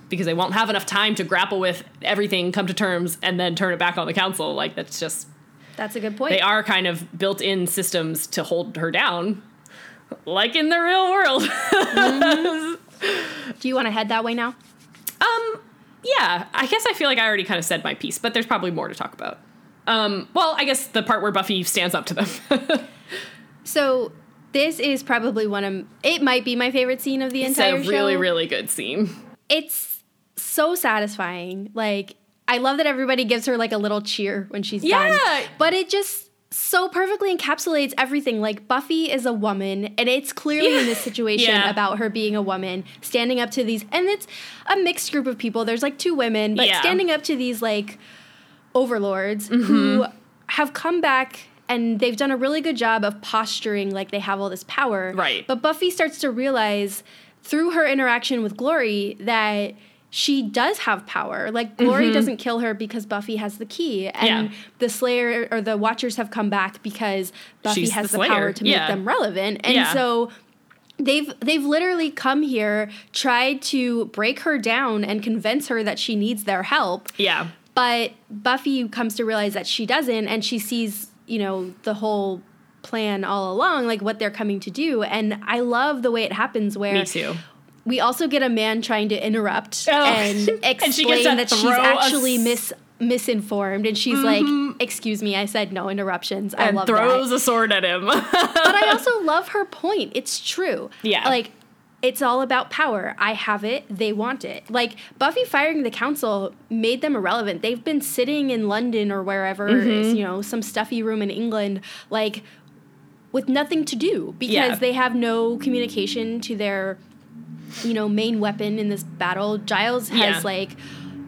A: because they won't have enough time to grapple with everything, come to terms, and then turn it back on the council. Like that's just
B: That's a good point.
A: they are kind of built-in systems to hold her down, like in the real world.
B: Do you want to head that way now?
A: Um, yeah, I guess I feel like I already kind of said my piece, but there's probably more to talk about. Um, well, I guess the part where Buffy stands up to them.
B: So this is probably one of it might be my favorite scene of the
A: it's
B: entire
A: a really,
B: show.
A: really good scene.
B: It's so satisfying. Like I love that everybody gives her like a little cheer when she's
A: Yeah.
B: done. But it just so perfectly encapsulates everything. Like Buffy is a woman, and it's clearly in this situation
A: Yeah.
B: about her being a woman, standing up to these, and it's a mixed group of people. There's like two women, but
A: Yeah.
B: standing up to these like overlords
A: Mm-hmm.
B: who have come back and they've done a really good job of posturing like they have all this power.
A: Right.
B: But Buffy starts to realize through her interaction with Glory that she does have power. Like Glory doesn't kill her because Buffy has the key, and
A: Mm-hmm. Yeah.
B: the Slayer or the Watchers have come back because Buffy
A: She's
B: has
A: the
B: the, power to make them relevant. And
A: Yeah.
B: so they've they've literally come here, tried to break her down and convince her that she needs their help.
A: Yeah.
B: But Buffy comes to realize that she doesn't, and she sees, you know, the whole plan all along, like what they're coming to do. And I love the way it happens where
A: Me too.
B: We also get a man trying to interrupt
A: Oh.
B: and
A: And she
B: explain
A: gets to
B: that she's actually
A: s-
B: mis misinformed and she's like excuse me i said no interruptions i
A: And
B: love
A: throws
B: that
A: a sword at him.
B: but i also love her point it's true
A: Yeah.
B: like it's all about power i have it they want it like buffy firing the council made them irrelevant they've been sitting in london or wherever
A: Mm-hmm.
B: you know some stuffy room in england like with nothing to do because
A: Yeah.
B: they have no communication to their you know main weapon in this battle giles has
A: Yeah.
B: like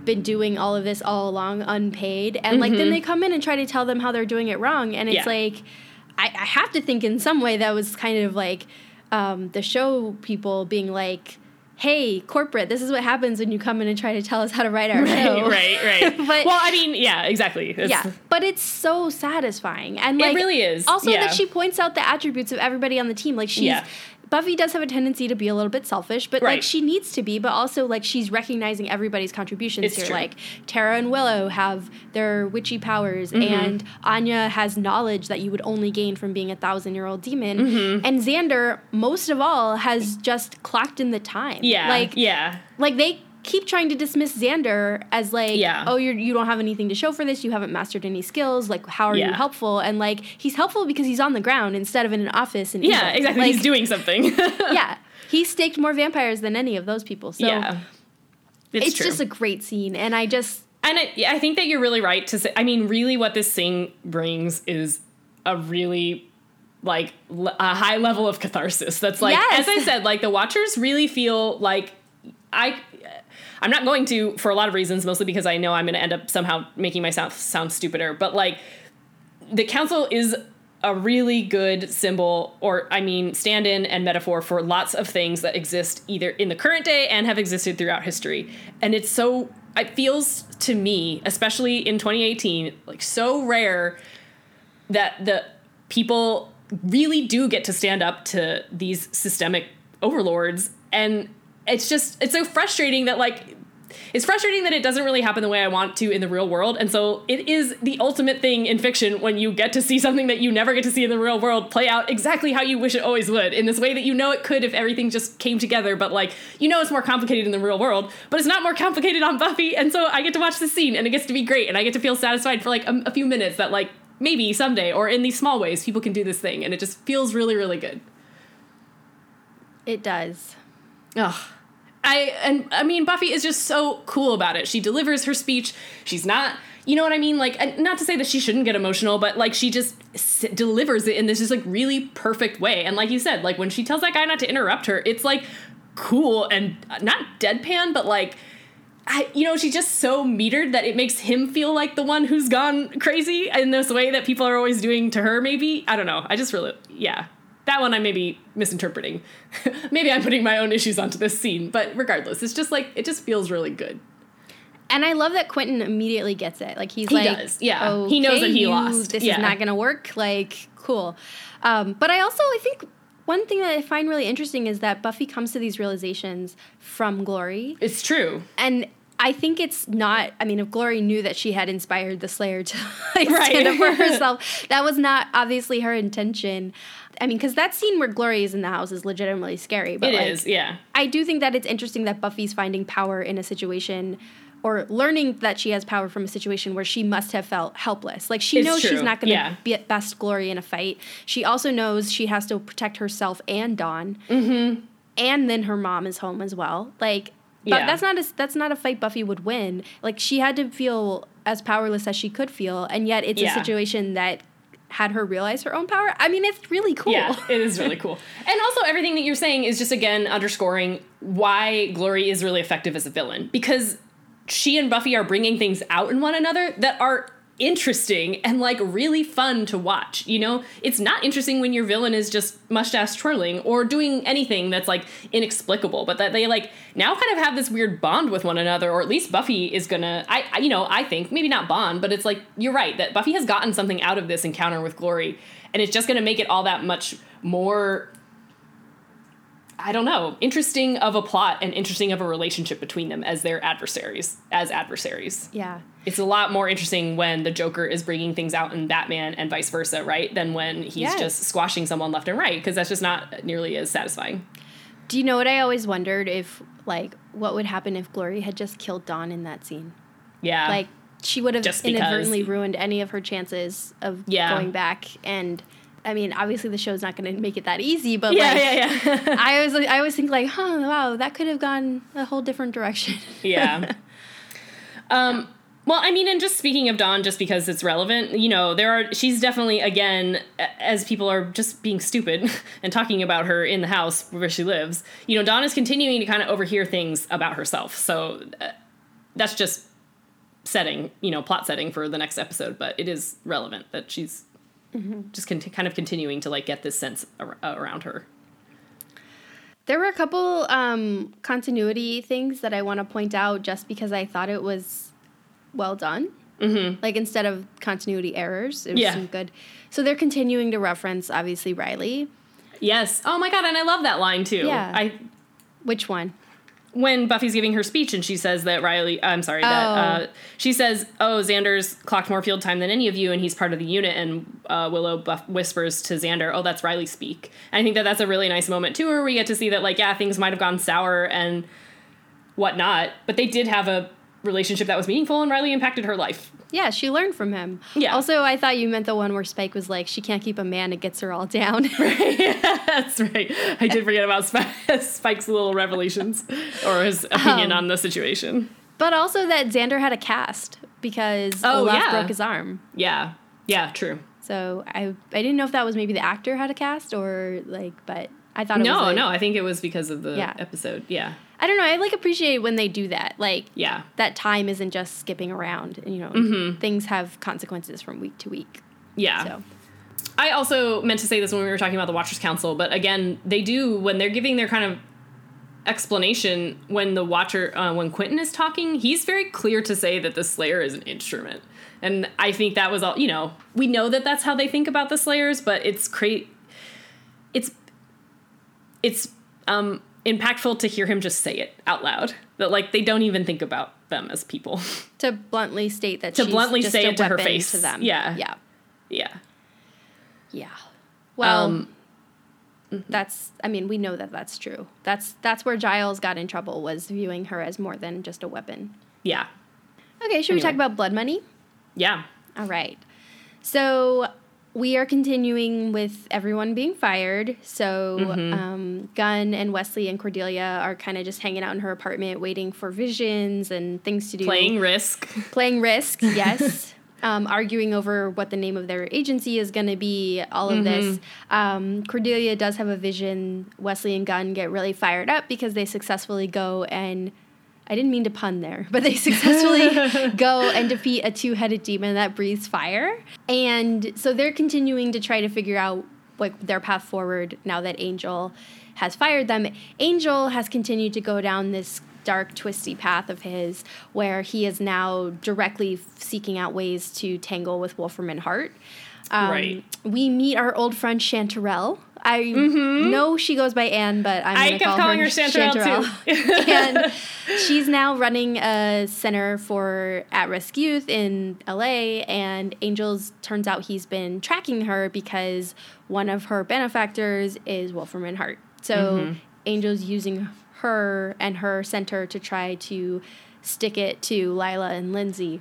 B: been doing all of this all along unpaid and like then they come in and try to tell them how they're doing it wrong and it's
A: Mm-hmm. Yeah.
B: like I, I have to think in some way that was kind of like um, the show people being like hey corporate this is what happens when you come in and try to tell us how to write our show
A: right, right, right.
B: But-
A: well, I mean, yeah, exactly. It's-
B: yeah, but it's so satisfying, and like, It
A: really is,
B: Also,
A: yeah.
B: that she points out the attributes of everybody on the team. Like she's
A: Yeah.
B: Buffy does have a tendency to be a little bit selfish, but like she needs to be. But also, like she's recognizing everybody's contributions
A: It's
B: here.
A: true.
B: Like Tara and Willow have their witchy powers,
A: Mm-hmm.
B: and Anya has knowledge that you would only gain from being a thousand year old demon,
A: Mm-hmm.
B: and Xander, most of all, has just clocked in the time.
A: yeah,
B: like
A: yeah,
B: like they keep trying to dismiss Xander as like,
A: Yeah.
B: oh, you're you don't have anything to show for this. You haven't mastered any skills. Like, how are you helpful? And like, he's helpful because he's on the ground instead of in an office. In
A: yeah, exactly.
B: Like,
A: He's doing something.
B: yeah, he staked more vampires than any of those people. So
A: yeah, it's,
B: it's, just a great scene, and I just
A: And I, I think that you're really right to say. I mean, really, what this thing brings is a really like l- a high level of catharsis. That's like,
B: Yes.
A: as I said, like the Watchers really feel like I. I'm not going to for a lot of reasons, mostly because I know I'm going to end up somehow making myself sound stupider. But like, the council is a really good symbol, or I mean, stand in and metaphor for lots of things that exist either in the current day and have existed throughout history. And it's so, it feels to me, especially in 2018, like so rare that the people really do get to stand up to these systemic overlords. And it's just, it's so frustrating that, like, it's frustrating that it doesn't really happen the way I want to in the real world. And so it is the ultimate thing in fiction when you get to see something that you never get to see in the real world play out exactly how you wish it always would, in this way that you know it could if everything just came together, but like you know it's more complicated in the real world, but it's not more complicated on Buffy. And so I get to watch this scene and it gets to be great and I get to feel satisfied for like a, a few minutes that like maybe someday or in these small ways people can do this thing and it just feels really, really good.
B: It does.
A: Ugh. I and I mean Buffy is just so cool about it. She delivers her speech. She's not, you know what I mean? Like not to say that she shouldn't get emotional, but like she just s- delivers it in this just like really perfect way. And like you said, like when she tells that guy not to interrupt her, it's like cool and uh, not deadpan, but like I, you know, she's just so metered that it makes him feel like the one who's gone crazy in this way that people are always doing to her. Maybe I don't know. I just really, yeah, that one I may be misinterpreting. maybe I'm putting my own issues onto this scene, but regardless, it's just like it just feels really good.
B: And I love that Quentin immediately gets it. Like he's
A: He
B: like,
A: does, yeah. He knows that he
B: you-
A: lost,
B: This
A: yeah.
B: is not going to work. Like, cool. Um, but I also I think one thing that I find really interesting is that Buffy comes to these realizations from Glory,
A: It's true.
B: and I think it's not. I mean, if Glory knew that she had inspired the Slayer to like,
A: Right.
B: stand up for herself, that was not obviously her intention. I mean, because that scene where Glory is in the house is legitimately scary. But
A: It
B: like,
A: is, yeah.
B: I do think that it's interesting that Buffy's finding power in a situation or learning that she has power from a situation where she must have felt helpless. Like she
A: It's
B: knows she's not going to
A: yeah.
B: be at best glory in a fight. She also knows she has to protect herself and Dawn.
A: Mm-hmm.
B: And then her mom is home as well. Like but
A: Yeah.
B: that's not a that's not a fight Buffy would win. Like she had to feel as powerless as she could feel and yet it's
A: Yeah.
B: a situation that had her realize her own power. I mean, it's really cool.
A: Yeah, it is really cool. And also, everything that you're saying is just again underscoring why Glory is really effective as a villain because she and Buffy are bringing things out in one another that are interesting and like really fun to watch. You know, it's not interesting when your villain is just mustache twirling or doing anything that's like inexplicable, but that they like now kind of have this weird bond with one another, or at least Buffy is gonna. I, I you know, I think maybe not bond, but it's like you're right that Buffy has gotten something out of this encounter with Glory, and it's just gonna make it all that much more I don't know, interesting of a plot and interesting of a relationship between them as their adversaries, as adversaries.
B: Yeah.
A: It's a lot more interesting when the Joker is bringing things out in Batman and vice versa, right? Than when he's
B: Yes.
A: just squashing someone left and right, because that's just not nearly as satisfying.
B: Do you know what I always wondered if like what would happen if Glory had just killed Dawn in that scene?
A: Yeah.
B: like she would have
A: Just because.
B: inadvertently ruined any of her chances of
A: Yeah.
B: going back and I mean, obviously the show's not going to make it that easy, but
A: yeah,
B: like
A: yeah, yeah.
B: I always I always think like, huh, wow, that could have gone a whole different direction.
A: yeah. Um, well, I mean, and just speaking of Dawn, just because it's relevant, you know, there are, she's definitely, again, as people are just being stupid and talking about her in the house where she lives, you know, Dawn is continuing to kind of overhear things about herself. So uh, that's just setting, you know, plot setting for the next episode, but it is relevant that she's just con- kind of continuing to like get this sense ar- around her.
B: There were a couple um, continuity things that I want to point out just because I thought it was well done. Mm-hmm. Like instead of continuity errors, it was
A: Yeah.
B: good. So they're continuing to reference obviously Riley.
A: Yes. Oh my God. And I love that line too.
B: Yeah.
A: I,
B: Which one?
A: When Buffy's giving her speech and she says that Riley, I'm sorry,
B: Oh.
A: that uh, she says, "Oh, Xander's clocked more field time than any of you, and he's part of the unit." And uh, Willow buff- whispers to Xander, "Oh, that's Riley speak." And I think that that's a really nice moment too, where we get to see that like, yeah, things might have gone sour and whatnot, but they did have a relationship that was meaningful, and Riley impacted her life.
B: Yeah, she learned from him.
A: Yeah.
B: Also, I thought you meant the one where Spike was like, she can't keep a man, it gets her all down.
A: Yeah, that's right. I did forget about Sp- Spike's little revelations or his opinion
B: Um,
A: on the situation.
B: but also that Xander had a cast because
A: Oh,
B: Olaf
A: yeah.
B: broke his arm.
A: Yeah. Yeah. True.
B: So I I didn't know if that was maybe the actor had a cast or like, but I thought it
A: No,
B: was like-
A: no, I think it was because of the
B: Yeah.
A: episode. Yeah.
B: I don't know. I like appreciate when they do that. Like
A: Yeah.
B: that time isn't just skipping around. You know,
A: Mm-hmm.
B: things have consequences from week to week.
A: Yeah.
B: So
A: I also meant to say this when we were talking about the Watchers Council, but again, they do when they're giving their kind of explanation when the Watcher, uh, when Quentin is talking, he's very clear to say that the Slayer is an instrument, and I think that was all. You know, we know that that's how they think about the Slayers, but it's cra- It's it's um impactful to hear him just say it out loud. That like they don't even think about them as people.
B: To bluntly state that
A: To
B: she's
A: bluntly
B: just
A: say
B: a
A: it to her face.
B: to them.
A: Yeah.
B: Yeah.
A: yeah.
B: Yeah. Well,
A: Um,
B: that's I mean, we know that that's true. That's that's where Giles got in trouble was viewing her as more than just a weapon.
A: Yeah.
B: Okay, should we talk about blood money?
A: Yeah.
B: All right. So we are continuing with everyone being fired. So
A: Mm-hmm.
B: um, Gunn and Wesley and Cordelia are kind of just hanging out in her apartment, waiting for visions and things to do.
A: Playing Risk.
B: playing Risk. Yes. Um, arguing over what the name of their agency is going to be, all of this. Um, Cordelia does have a vision. Wesley and Gunn get really fired up because they successfully go and I didn't mean to pun there, but they successfully go and defeat a two headed demon that breathes fire. And so they're continuing to try to figure out like their path forward now that Angel has fired them. Angel has continued to go down this dark, twisty path of his where he is now directly seeking out ways to tangle with Wolfram and Hart. Um,
A: Right.
B: We meet our old friend Chanterelle. I know she goes by Anne, but I'm
A: Mm-hmm. I kept
B: call
A: calling
B: her
A: her Chanterelle,
B: Chanterelle. and she's now running a center for at-risk youth in LA. And Angels turns out he's been tracking her because one of her benefactors is Wolfram and Hart. So
A: Mm-hmm.
B: Angels using her and her center to try to stick it to Lila and Lindsay.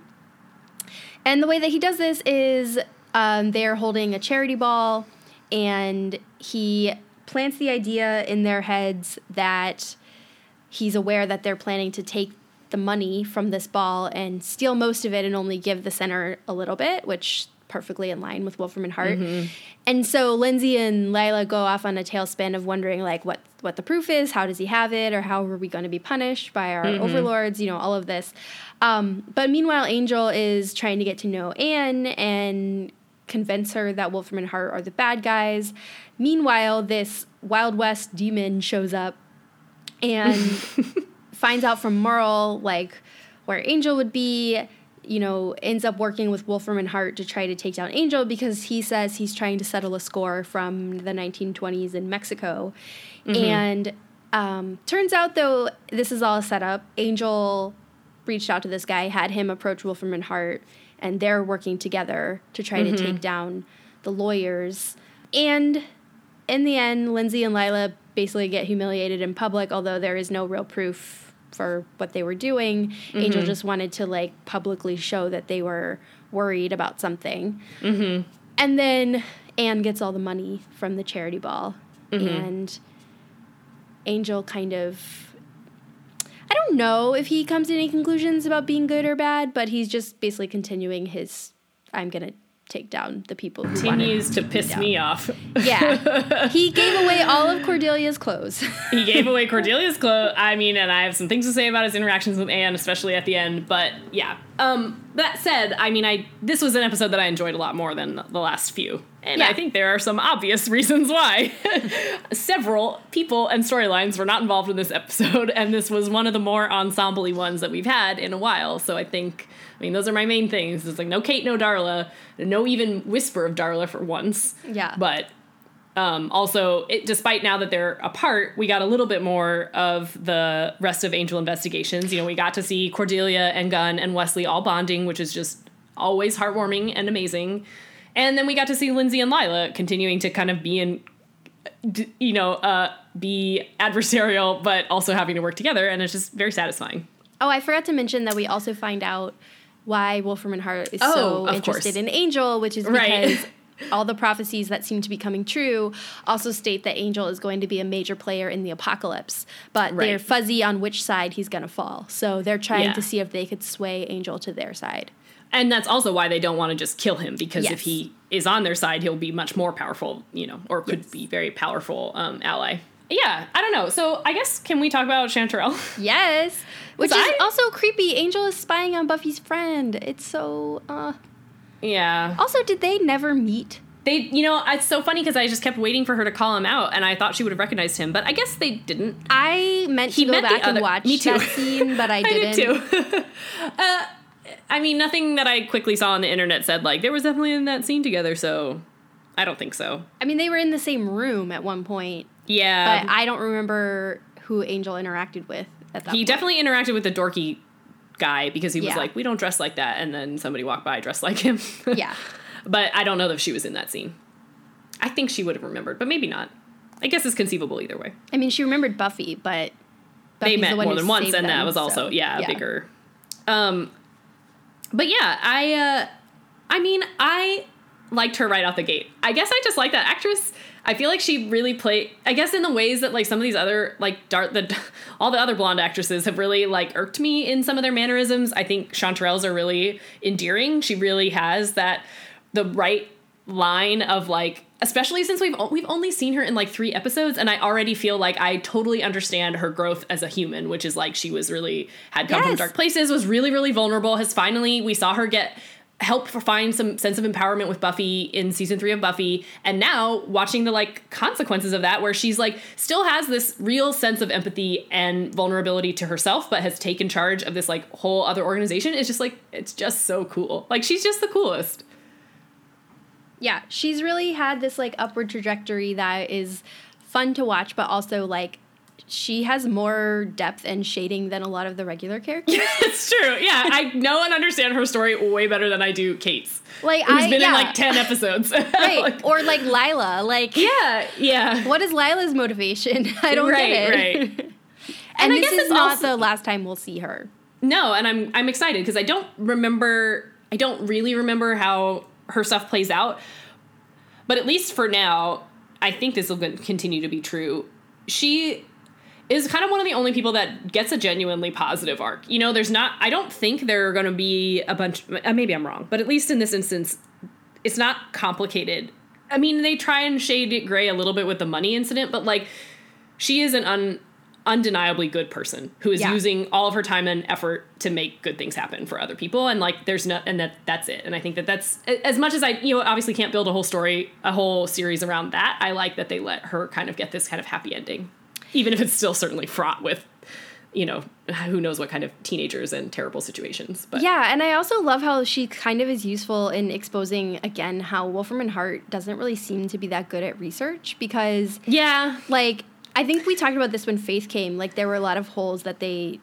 B: And the way that he does this is um, they're holding a charity ball, and he plants the idea in their heads that he's aware that they're planning to take the money from this ball and steal most of it and only give the center a little bit, which perfectly in line with Wolfram and Hart. And so Lindsay and Lila go off on a tailspin of wondering like what what the proof is, how does he have it, or how are we going to be punished by our overlords, you know, all of this. Um, but meanwhile, Angel is trying to get to know Anne and convince her that Wolfram and Hart are the bad guys. Meanwhile, this Wild West demon shows up and finds out from Merle like where Angel would be, you know, ends up working with Wolfram and Hart to try to take down Angel because he says he's trying to settle a score from the 1920s in Mexico. And um, turns out though this is all a setup. Angel reached out to this guy, had him approach Wolfram and Hart, and they're working together to try to take mm-hmm. down the lawyers. And in the end, Lindsay and Lila basically get humiliated in public, although there is no real proof for what they were doing. Angel mm-hmm. just wanted to like publicly show that they were worried about something. Mm-hmm. And then Anne gets all the money from the charity ball, mm-hmm. and Angel kind of. I don't know if he comes to any conclusions about being good or bad, but he's just basically continuing his. I'm gonna take down the people who
A: Continues to
B: take
A: piss
B: down."
A: me off.
B: Yeah. he gave away all of Cordelia's clothes.
A: he gave away Cordelia's clothes. I mean, and I have some things to say about his interactions with Anne, especially at the end. But yeah. Um, that said, I mean, I this was an episode that I enjoyed a lot more than the last few, and I think there are some obvious reasons why. Several people and storylines were not involved in this episode, and this was one of the more ensemble-y ones that we've had in a while. So I think, I mean, those are my main things. It's like no Kate, no Darla, no even whisper of Darla for once.
B: Yeah.
A: But um, also, it, despite now that they're apart, we got a little bit more of the rest of Angel Investigations. You know, we got to see Cordelia and Gunn and Wesley all bonding, which is just always heartwarming and amazing. And then we got to see Lindsay and Lila continuing to kind of be in, you know, uh, be adversarial, but also having to work together. And it's just very satisfying.
B: Oh, I forgot to mention that we also find out why Wolfram and Hart is
A: Oh,
B: so interested
A: course.
B: in Angel, which is
A: Right.
B: because all the prophecies that seem to be coming true also state that Angel is going to be a major player in the apocalypse, but they're fuzzy on which side he's going to fall. So they're trying
A: Yeah.
B: to see if they could sway Angel to their side.
A: And that's also why they don't want to just kill him because
B: Yes.
A: if he is on their side, he'll be much more powerful, you know, or could
B: Yes.
A: be very powerful um, ally. Yeah, I don't know. So I guess can we talk about Chanterelle?
B: Yes, which is
A: I-
B: also creepy. Angel is spying on Buffy's friend. It's so. uh
A: yeah.
B: Also, did they never meet?
A: They, you know, it's so funny because I just kept waiting for her to call him out, and I thought she would have recognized him, but I guess they didn't.
B: I meant to
A: He
B: go back and watch
A: me too.
B: that scene, but I
A: I
B: didn't.
A: did too. uh, I mean, nothing that I quickly saw on the internet said like there was definitely in that scene together, so I don't think so.
B: I mean, they were in the same room at one point,
A: Yeah,
B: but I don't remember who Angel interacted with at that
A: he
B: point.
A: definitely interacted with the dorky guy because he was
B: Yeah.
A: like, "We don't dress like that," and then somebody walked by dressed like him.
B: Yeah.
A: but I don't know if she was in that scene. I think she would have remembered, but maybe not. I guess it's conceivable either way.
B: I mean, she remembered Buffy, but
A: they
B: Buffy's
A: met
B: the one
A: more than once, and that was also
B: so,
A: yeah, a bigger. Um, but yeah, I uh, I mean, I liked her right off the gate. I guess I just like that actress. I feel like she really played. I guess in the ways that like some of these other like dart the all the other blonde actresses have really like irked me in some of their mannerisms. I think Chanterelles are really endearing. She really has that the right line of like especially since we've we've only seen her in like 3 episodes and I already feel like I totally understand her growth as a human which is like she was really had come from dark places was really really vulnerable has finally we saw her get help find some sense of empowerment with Buffy in season 3 of Buffy. And now watching the like consequences of that where she's like still has this real sense of empathy and vulnerability to herself but has taken charge of this like whole other organization it's just like it's just so cool. Like she's just the coolest.
B: Yeah, she's really had this like upward trajectory that is fun to watch, but also like she has more depth and shading than a lot of the regular characters.
A: it's true. Yeah, I know and understand her story way better than I do Kate's.
B: Like
A: Who's
B: I,
A: been
B: yeah,
A: in like 10 episodes.
B: right?
A: Like,
B: or like Lila, like
A: yeah, yeah.
B: what is Lila's motivation? I don't
A: Right,
B: get it.
A: right.
B: and
A: And I
B: this
A: guess
B: is
A: it's
B: not
A: also-
B: the last time we'll see her.
A: No, and I'm I'm excited because I don't remember I don't really remember how her stuff plays out. But at least for now, I think this will continue to be true. She is kind of one of the only people that gets a genuinely positive arc. You know, there's not I don't think there are going to be a bunch uh, maybe I'm wrong, but at least in this instance it's not complicated. I mean, they try and shade it gray a little bit with the money incident, but like she is an un, undeniably good person who is
B: Yeah.
A: using all of her time and effort to make good things happen for other people and like there's no and that that's it and i think that that's as much as i you know obviously can't build a whole story a whole series around that i like that they let her kind of get this kind of happy ending even if it's still certainly fraught with you know who knows what kind of teenagers and terrible situations but
B: Yeah, and I also love how she kind of is useful in exposing again how Wolfram and Hart doesn't really seem to be that good at research because
A: yeah
B: like I think we talked about this when Faith came. Like there were a lot of holes that they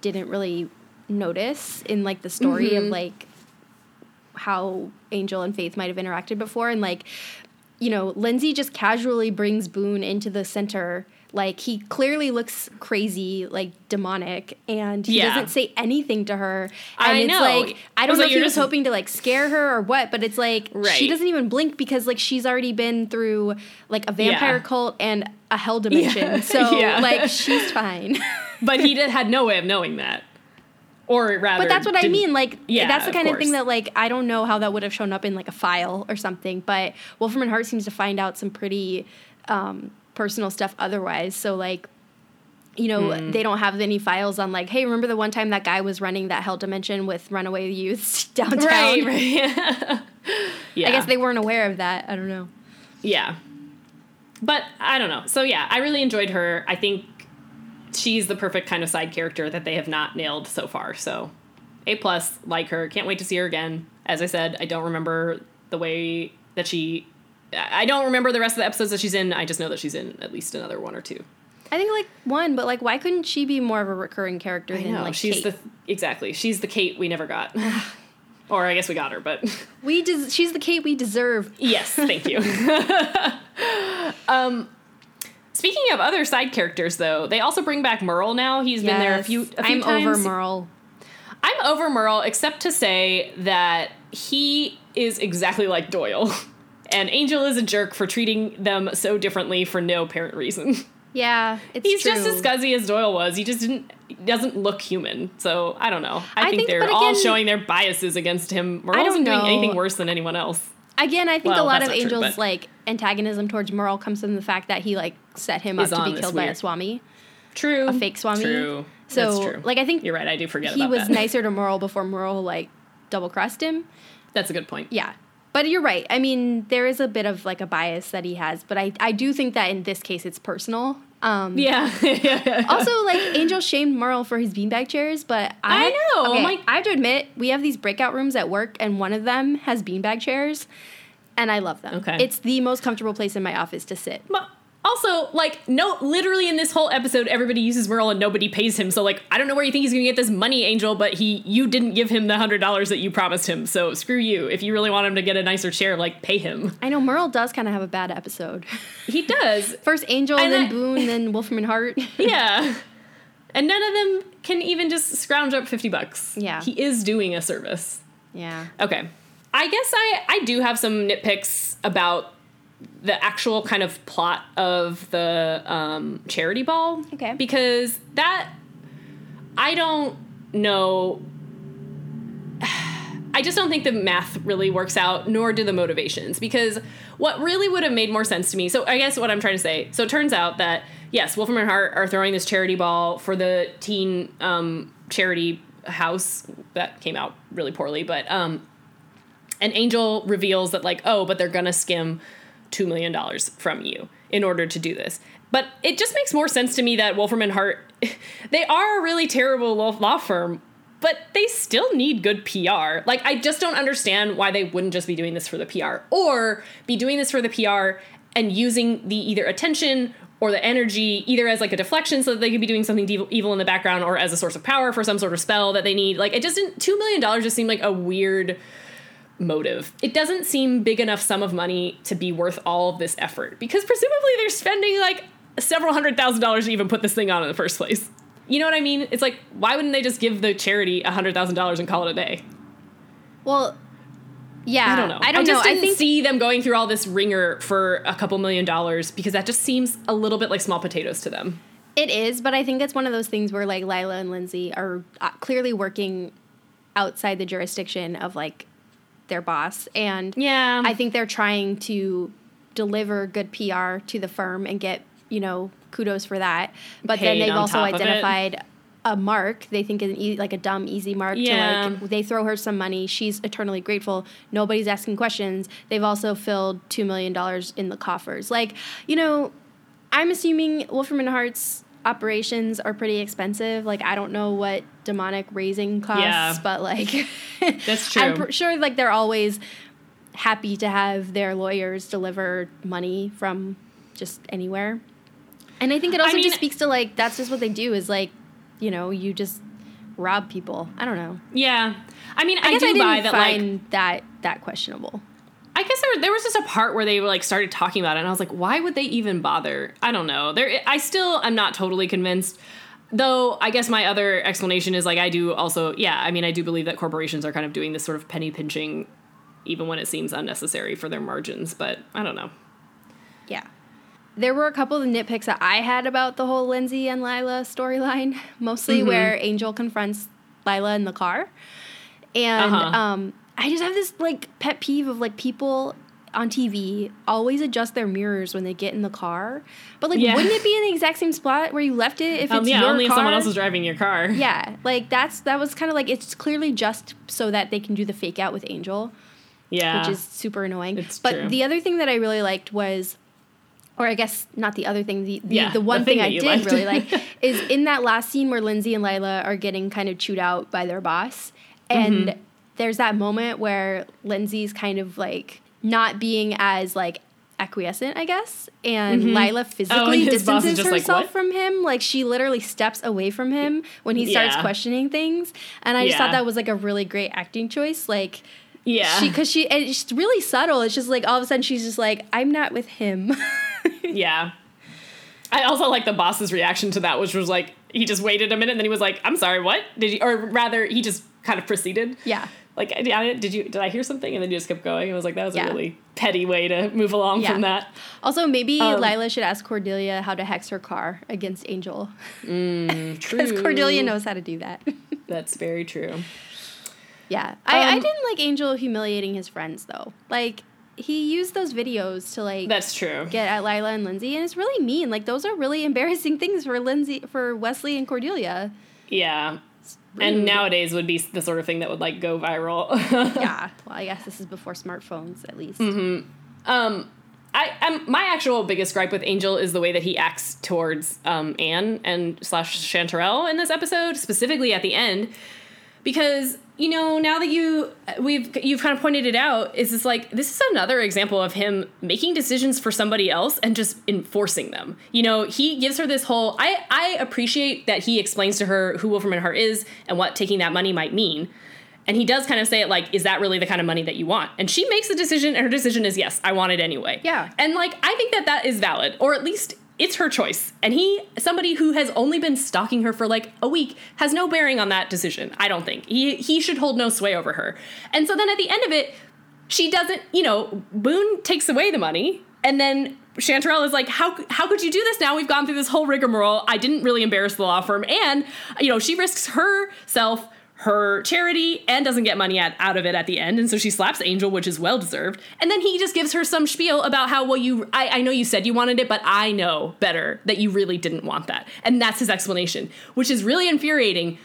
B: didn't really notice in like the story of mm-hmm. like how Angel and Faith might have interacted before and like you know, Lindsay just casually brings Boone into the center. Like he clearly looks crazy, like demonic, and he
A: Yeah.
B: doesn't say anything to her. And
A: I
B: it's
A: know.
B: like I don't know
A: like,
B: if he was
A: just-
B: hoping to like scare her or what, but it's like she doesn't even blink because like she's already been through like a vampire
A: Yeah.
B: cult and a hell dimension.
A: Yeah.
B: So like she's fine.
A: but he did had no way of knowing that or rather
B: but that's what I mean. Like
A: Yeah,
B: that's the kind of thing that like I don't know how that would have shown up in like a file or something. But Wolfram and Hart seems to find out some pretty um, personal stuff otherwise. So like. You know,
A: Hmm.
B: they don't have any files on like, hey, remember the one time that guy was running that hell dimension with runaway youths downtown?
A: right right yeah
B: I guess they weren't aware of that. I don't know.
A: yeah but i don't know so yeah i really enjoyed her i think she's the perfect kind of side character that they have not nailed so far so a plus like her can't wait to see her again as i said i don't remember the way that she i don't remember the rest of the episodes that she's in i just know that she's in at least another one or two
B: I think like one, but like, why couldn't she be more of a recurring character
A: i
B: than
A: know
B: like
A: she's
B: Kate?
A: the exactly she's the kate we never got or i guess we got her but
B: we des- she's the Kate we deserve.
A: Yes, thank you. um, speaking of other side characters, though, they also bring back Merle now. He's been there a few. A few
B: I'm
A: times.
B: over Merle.
A: I'm over Merle, except to say that he is exactly like Doyle, and Angel is a jerk for treating them so differently for no apparent reason.
B: Yeah, it's
A: He's
B: true.
A: just as scuzzy as Doyle was. He just didn't doesn't look human. So I don't know. I,
B: I
A: think,
B: think-
A: they're all
B: again-
A: showing their biases against him. Merle isn't doing anything worse than anyone else.
B: Again, I think
A: Well,
B: a lot of
A: not true,
B: Angel's like antagonism towards Merle comes from the fact that he like set him up to be killed by a Swami,
A: True.
B: a fake Swami.
A: True.
B: So
A: That's true.
B: like I think
A: You're right. I do forget
B: he was
A: that.
B: nicer to Merle before Merle like double crossed him.
A: That's a good point.
B: Yeah. But you're right. I mean, there is a bit of like a bias that he has, but I, I do think that in this case it's personal. Um,
A: Yeah.
B: Also, like Angel shamed Merle for his beanbag chairs, but I,
A: I know,
B: Okay,
A: like-
B: I have to admit, we have these breakout rooms at work, and one of them has beanbag chairs, and I love them.
A: Okay.
B: it's the most comfortable place in my office to sit.
A: Well, Also, like, no, literally in this whole episode, everybody uses Merle and nobody pays him. So, like, I don't know where you think he's gonna get this money, Angel, but he, you didn't give him the hundred dollars that you promised him. So screw you. If you really want him to get a nicer chair, like, pay him.
B: I know Merle does kind of have a bad episode.
A: He does.
B: First Angel,
A: And
B: then
A: I-
B: Boone, then Wolfram and Hart.
A: yeah. And none of them can even just scrounge up fifty bucks.
B: Yeah.
A: He is doing a service.
B: yeah.
A: Okay. I guess I, I do have some nitpicks about the actual kind of plot of the um, charity ball.
B: Okay.
A: Because that, I don't know. I just don't think the math really works out, nor do the motivations. Because what really would have made more sense to me. So I guess what I'm trying to say. So it turns out that yes, Wolfram and Hart are throwing this charity ball for the teen um, charity house that came out really poorly, but um, and Angel reveals that like, oh, but they're gonna skim two million dollars from you in order to do this. But it just makes more sense to me that Wolfram and Hart, they are a really terrible law firm, but they still need good PR. Like, I just don't understand why they wouldn't just be doing this for the PR or be doing this for the PR and using the either attention or the energy either as like a deflection so that they could be doing something evil, evil in the background or as a source of power for some sort of spell that they need. Like, it just didn't, $2 million just seemed like a weird motive. It doesn't seem big enough sum of money to be worth all of this effort because presumably they're spending like several hundred thousand dollars to even put this thing on in the first place. You know what I mean? It's like why wouldn't they just give the charity a hundred thousand dollars and call it a day?
B: Well, yeah.
A: I don't know.
B: I don't
A: just
B: know. I
A: didn't
B: think
A: see them going through all this ringer for a couple million dollars because that just seems a little bit like small potatoes to them.
B: it is, but I think it's one of those things where like Lila and Lindsay are uh, clearly working outside the jurisdiction of like their boss, and
A: Yeah.
B: I think they're trying to deliver good PR to the firm and get you know kudos for that. But then they've also
A: top of it.
B: identified a mark they think is an like a dumb easy mark
A: Yeah.
B: to like they throw her some money she's eternally grateful nobody's asking questions they've also filled two million dollars in the coffers like you know i'm assuming wolfram and hart's operations are pretty expensive like i don't know what demonic raising costs
A: Yeah.
B: but like
A: That's true.
B: i'm pr- sure like they're always happy to have their lawyers deliver money from just anywhere and i think it also
A: mean-
B: just speaks to like that's just what they do is like you know you just rob people i don't know
A: yeah. I mean, I,
B: i,
A: do
B: i
A: buy that like
B: find that that questionable
A: I guess there, there was just a part where they like started talking about it, and I was like, why would they even bother? I don't know. There, I still I'm not totally convinced. Though I guess my other explanation is like I do also, yeah. I mean, I do believe that corporations are kind of doing this sort of penny pinching, even when it seems unnecessary for their margins. But I don't know.
B: yeah there were a couple of nitpicks that i had about the whole lindsay and lila storyline mostly
A: Mm-hmm.
B: where angel confronts lila in the car and
A: Uh-huh.
B: um, i just have this like pet peeve of like people on tv always adjust their mirrors when they get in the car but like
A: Yeah.
B: wouldn't it be in the exact same spot where you left it if
A: Um,
B: it's
A: yeah,
B: your
A: only
B: car?
A: if someone else is driving your car.
B: yeah like that's that was kind of like it's clearly just so that they can do the fake out with angel
A: yeah.
B: which is super annoying.
A: It's
B: but
A: true.
B: the other thing that I really liked was, or I guess not the other thing, the the,
A: Yeah,
B: the one
A: the thing
B: thing, I did
A: liked.
B: really like is in that last scene where Lindsay and Lila are getting kind of chewed out by their boss, and
A: Mm-hmm.
B: There's that moment where Lindsay's kind of like not being as like acquiescent, I guess, and Lila physically
A: Mm-hmm. Oh, his boss is
B: distances
A: just like,
B: herself from him. Like she literally steps away from him when he starts
A: Yeah.
B: questioning things, and I just thought that was like a really great acting choice. Like
A: yeah.
B: she because she and it's really subtle. It's just like all of a sudden she's just like, I'm not with him.
A: Yeah. I also like the boss's reaction to that, which was like he just waited a minute and then he was like, "I'm sorry, what did you?" Or rather, he just kind of proceeded.
B: yeah.
A: Like, I- I- did you? Did I hear something? And then you just kept going. I was like, that was
B: Yeah.
A: a really petty way to move along from that.
B: Also, maybe
A: Um,
B: Lila should ask Cordelia how to hex her car against Angel
A: True.
B: because Cordelia knows how to do that.
A: That's very true.
B: yeah, I, I
A: Um,
B: didn't like Angel humiliating his friends though. Like he used those videos to like
A: That's true.
B: get at Lila and Lindsay, and it's really mean. Like those are really embarrassing things for Lindsay, for Wesley and Cordelia.
A: Yeah.
B: Rude.
A: And nowadays would be the sort of thing that would like go viral.
B: Yeah. Well, I guess this is before smartphones, at least.
A: Mm-hmm. Um, I um, my actual biggest gripe with Angel is the way that he acts towards um, Anne and slash Chanterelle in this episode, specifically at the end, because you know now that you we've you've kind of pointed it out is this like this is another example of him making decisions for somebody else and just enforcing them. You know he gives her this whole i i appreciate that he explains to her who wolfram and hart is and what taking that money might mean. And he does kind of say it like is that really the kind of money that you want? And she makes a decision and her decision is yes i want it anyway.
B: Yeah.
A: and like i think that that is valid or at least it's her choice and he somebody who has only been stalking her for like a week has no bearing on that decision i don't think he he should hold no sway over her and so then at the end of it she doesn't you know boone takes away the money and then Chanterelle is like, how how could you do this now? We've gone through this whole rigmarole. I didn't really embarrass the law firm, and you know she risks herself, her charity, and doesn't get money at, out of it at the end, and so she slaps Angel, which is well deserved. And then he just gives her some spiel about how well you, I, I know you said you wanted it, but I know better that you really didn't want that, and that's his explanation, which is really infuriating.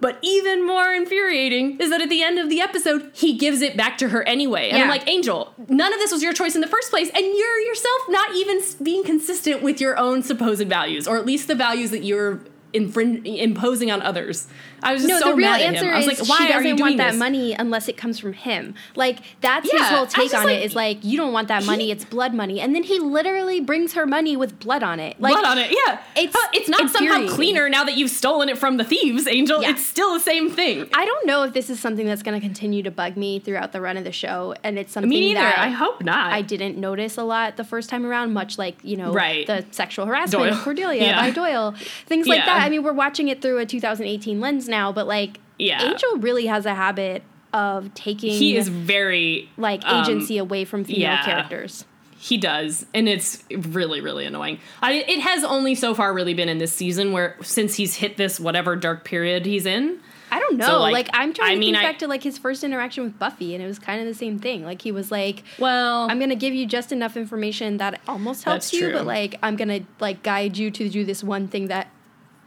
A: But even more infuriating is that at the end of the episode, he gives it back to her anyway. And I'm like, Angel, none of this was your choice in the first place, and you're yourself not even being consistent with your own supposed values, or at least the values that you're infring- imposing on others. I was just
B: No,
A: so
B: the real
A: mad at
B: answer
A: him. I was
B: is
A: like, why
B: she
A: are you
B: doesn't want that
A: this?
B: money unless it comes from him. Like that's his
A: Yeah, I
B: whole take on
A: like-
B: it is like you don't want that money, it's blood money. And then he literally brings her money with blood on it. Like
A: Blood on it, yeah.
B: it's
A: Huh, it's not somehow cleaner now that you've stolen it from the thieves, Angel.
B: Yeah.
A: It's still the same thing.
B: I don't know if this is something that's going to continue to bug me throughout the run of the show, and it's something
A: Me neither.
B: that
A: I hope not.
B: I didn't notice a lot the first time around, much like you know
A: Right.
B: the sexual harassment
A: Doyle.
B: of Cordelia
A: Yeah.
B: by Doyle, things like that. I mean, we're watching it through a 2018 lens now, but like
A: Yeah.
B: Angel really has a habit of taking
A: he is very
B: like
A: um,
B: agency away from female
A: yeah.
B: characters.
A: He does, and it's really, really annoying. I, it has only so far really been in this season where since he's hit this whatever dark period he's in.
B: I don't know.
A: So,
B: like,
A: like,
B: I'm trying
A: I
B: to
A: mean,
B: think
A: I-
B: back to like his first interaction with Buffy, and it was kind of the same thing. Like he was like,
A: Well,
B: I'm gonna give you just enough information that almost helps you,
A: true.
B: but like I'm gonna like guide you to do this one thing that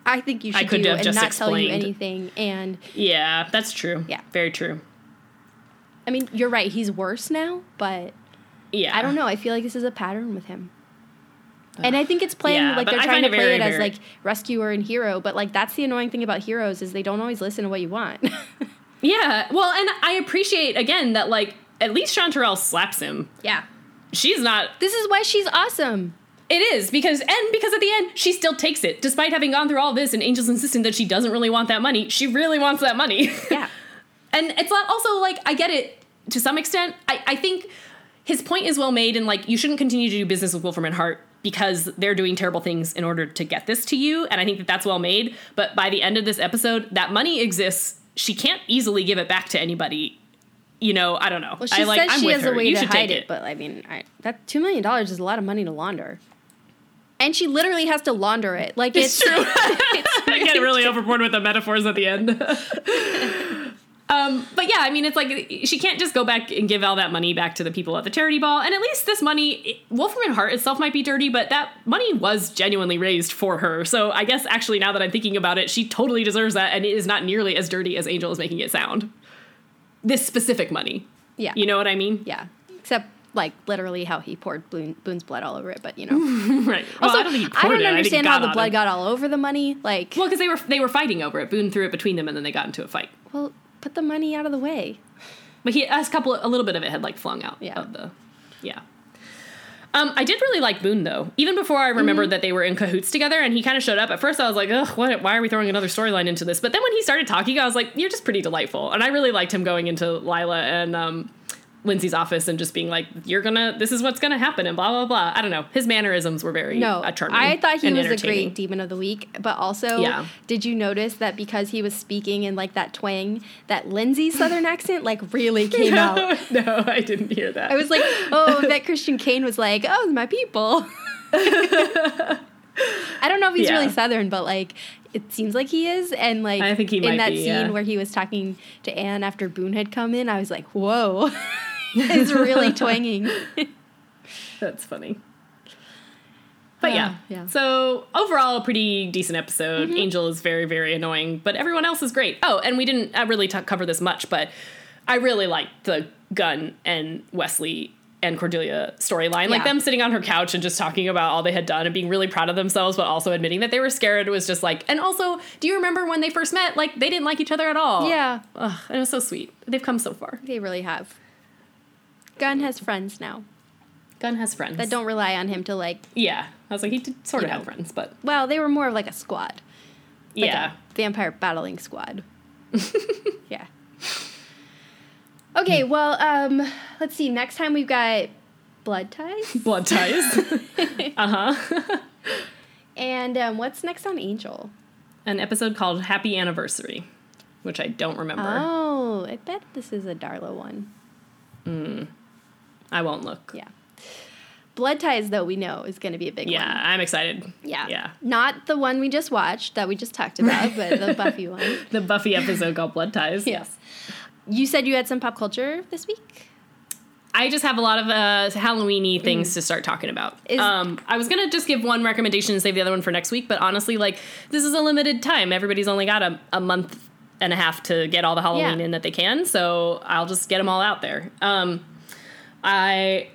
B: I think you
A: I
B: should
A: could
B: do
A: have
B: and
A: just
B: not tell you anything. And
A: yeah, that's true.
B: Yeah.
A: very true.
B: I mean, you're right. He's worse now, but
A: Yeah,
B: I don't know. I feel like this is a pattern with him. And I think it's playing
A: Yeah,
B: like they're
A: I
B: trying to play
A: very,
B: it as
A: very-
B: like rescuer and hero, but like that's the annoying thing about heroes is they don't always listen to what you want.
A: Yeah, well, and I appreciate again that like at least Chanterelle slaps him.
B: yeah.
A: She's not.
B: This is why she's awesome.
A: It is because and because at the end she still takes it despite having gone through all this and Angel's insisting that she doesn't really want that money. She really wants that money.
B: Yeah.
A: And it's not also like I get it to some extent. I, I think his point is well made and like you shouldn't continue to do business with Wolfram and Hart because they're doing terrible things in order to get this to you. And I think that that's well made. But by the end of this episode, that money exists. She can't easily give it back to anybody. You know, I don't know.
B: Well, she
A: I, like,
B: says
A: I'm
B: she has
A: her.
B: a way
A: you
B: to hide
A: take
B: it, but I mean, I, that two million dollars is a lot of money to launder. And she literally has to launder it. Like
A: It's
B: it's,
A: true.
B: it's
A: I get really overboard with the metaphors at the end. um, but yeah, I mean, it's like she can't just go back and give all that money back to the people at the charity ball. And at least this money, Wolfram and Hart itself might be dirty, but that money was genuinely raised for her. So I guess actually, now that I'm thinking about it, she totally deserves that, and it is not nearly as dirty as Angel is making it sound. This specific money.
B: yeah,
A: You know what I mean?
B: yeah. Except like literally how he poured Boone, Boone's blood all over it, but you know.
A: right. Well,
B: also,
A: I don't,
B: I don't
A: it. think it
B: understand how the blood got all over the money. Like,
A: Well, because they were they were fighting over it. Boone threw it between them, and then they got into a fight.
B: well, put the money out of the way.
A: But he a couple a little bit of it had like flung out
B: Yeah.
A: of the yeah. Um, I did really like Boone though. Even before I remembered that they were in cahoots together, and he kind of showed up. At first, I was like, "Ugh, what? Why are we throwing another storyline into this?" But then when he started talking, I was like, "You're just pretty delightful," and I really liked him going into Lila and um, Lindsay's office and just being like, "You're gonna, this is what's gonna happen," and blah blah blah. I don't know. His mannerisms were very
B: No,
A: uh, charming.
B: I thought he was a great demon of the week, but also,
A: Yeah.
B: did you notice that because he was speaking in like that twang, that Lindsay's southern accent like really came out?
A: No, no, I didn't hear that.
B: I was like, oh, that Christian Kane was like, oh, my people. I don't know if he's
A: Yeah.
B: really southern, but like it seems like he is. And like
A: I think he
B: in that
A: be,
B: scene
A: yeah.
B: where he was talking to Anne after Boone had come in, I was like, whoa, it's really twanging.
A: That's funny. But yeah.
B: Uh, yeah.
A: So overall, a pretty decent episode. Angel is very, very annoying, but everyone else is great. Oh, and we didn't uh, really t- cover this much, but I really liked the Gunn and Wesley and Cordelia storyline. Like them sitting on her couch and just talking about all they had done and being really proud of themselves, but also admitting that they were scared was just like. And also, do you remember when they first met? Like they didn't like each other at all.
B: Yeah.
A: Ugh, and it was so sweet. They've come so far.
B: They really have. Gunn has friends now
A: Gunn has friends
B: that don't rely on him to like.
A: Yeah, I was like he did sort of
B: You
A: have friends, but
B: Well, they were more of like a squad. Like
A: yeah.
B: a vampire battling squad. yeah. Okay, well, um, let's see. Next time we've got blood ties,
A: Blood ties. uh huh.
B: and um, what's next on Angel?
A: An episode called Happy Anniversary, which I don't remember.
B: Oh, I bet this is a Darla one.
A: I won't look.
B: Yeah. Blood ties, though, we know is going to be a big
A: Yeah,
B: one.
A: Yeah, I'm excited.
B: Yeah.
A: Yeah.
B: Not the one we just watched that we just talked about, but the Buffy one.
A: The Buffy episode called Blood Ties.
B: Yes. You said you had some pop culture this week?
A: I just have a lot of uh, Halloweeny things to start talking about.
B: Mm. Is-
A: um, I was gonna just give one recommendation and save the other one for next week, but honestly, like this is a limited time. Everybody's only got a, a month and a half to get all the Halloween
B: Yeah.
A: in that they can, so I'll just get them all out there. Um, I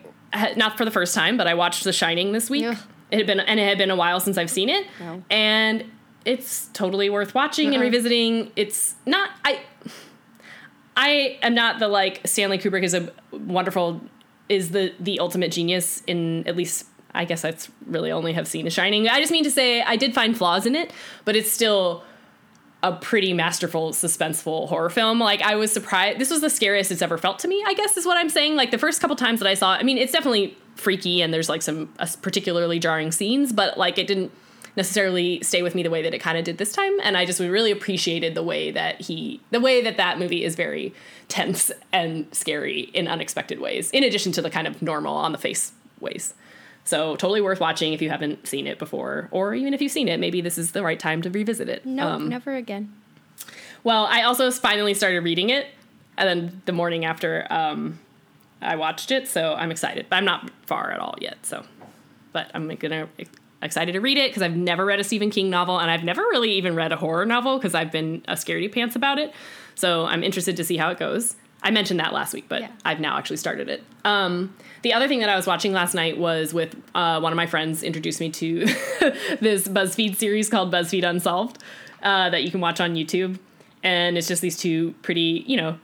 A: not for the first time, but I watched The Shining this week.
B: Ugh.
A: It had been and it had been a while since I've seen it,
B: No.
A: and it's totally worth watching and revisiting. It's not I. I am not the like Stanley Kubrick is a wonderful is the the ultimate genius in at least I guess that's really only have seen The Shining. I just mean to say I did find flaws in it, but it's still a pretty masterful suspenseful horror film. Like I was surprised this was the scariest it's ever felt to me, I guess is what I'm saying. Like the first couple times that I saw it, I mean it's definitely freaky and there's like some uh, particularly jarring scenes, but like it didn't necessarily stay with me the way that it kind of did this time and i just really appreciated the way that he the way that that movie is very tense and scary in unexpected ways in addition to the kind of normal on the face ways so totally worth watching if you haven't seen it before or even if you've seen it maybe this is the right time to revisit it
B: No,
A: Um,
B: never again.
A: well, I also finally started reading it, and then the morning after um, I watched it, so I'm excited. But I'm not far at all yet. So, but I'm gonna excited to read it because I've never read a Stephen King novel, and I've never really even read a horror novel because I've been a scaredy pants about it. So I'm interested to see how it goes. I mentioned that last week, but
B: Yeah.
A: I've now actually started it. Um, the other thing that I was watching last night was with uh, one of my friends introduced me to this BuzzFeed series called BuzzFeed Unsolved uh, that you can watch on YouTube, and it's just these two pretty, you know,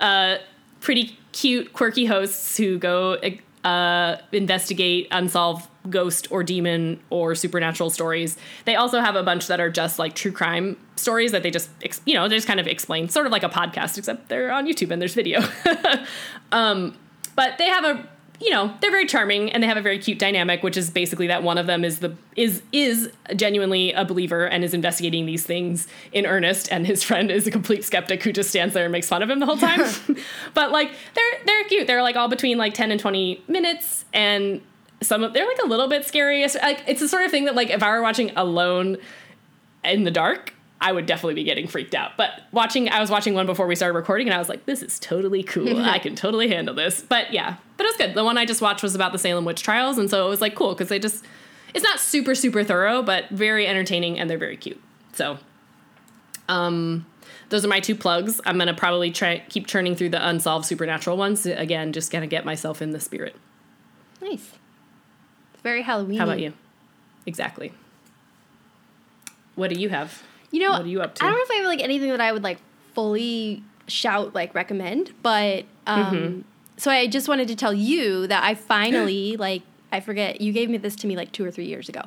A: uh, pretty cute, quirky hosts who go uh, investigate unsolved ghost or demon or supernatural stories. They also have a bunch that are just like true crime stories that they just, ex- you know, they just kind of explain, sort of like a podcast, except they're on YouTube and there's video. um, but they have a you know they're very charming and they have a very cute dynamic which is basically that one of them is the is is genuinely a believer and is investigating these things in earnest and his friend is a complete skeptic who just stands there and makes fun of him the whole time but like they're they're cute they're like all between like 10 and 20 minutes and some of they're like a little bit scary It's- like it's the sort of thing that like if i were watching alone in the dark I would definitely be getting freaked out. But watching, I was watching one before we started recording, and I was like, "This is totally cool. I can totally handle this." But yeah, but it was good. The one I just watched was about the Salem witch trials, and so it was like cool because they just, it's not super super thorough, but very entertaining, and they're very cute. So, um, those are my two plugs. I'm gonna probably try keep churning through the unsolved supernatural ones again, just gonna get myself in the spirit.
B: Nice. Very Halloween.
A: How about you? Exactly. What do you have?
B: You know,
A: What are you up to?
B: I don't know if I have like anything that I would like fully shout like recommend, but um
A: Mm-hmm.
B: so I just wanted to tell you that I finally like I forget you gave me this to me like two or three years ago.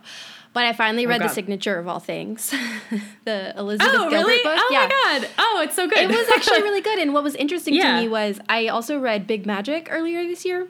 B: But I finally read the
A: Oh,
B: signature of all things. the Elizabeth
A: Oh,
B: Gilbert
A: really?
B: book.
A: Oh
B: yeah.
A: my god! Oh, it's so good.
B: It was actually really good. And what was interesting
A: Yeah.
B: to me was I also read Big Magic earlier this year.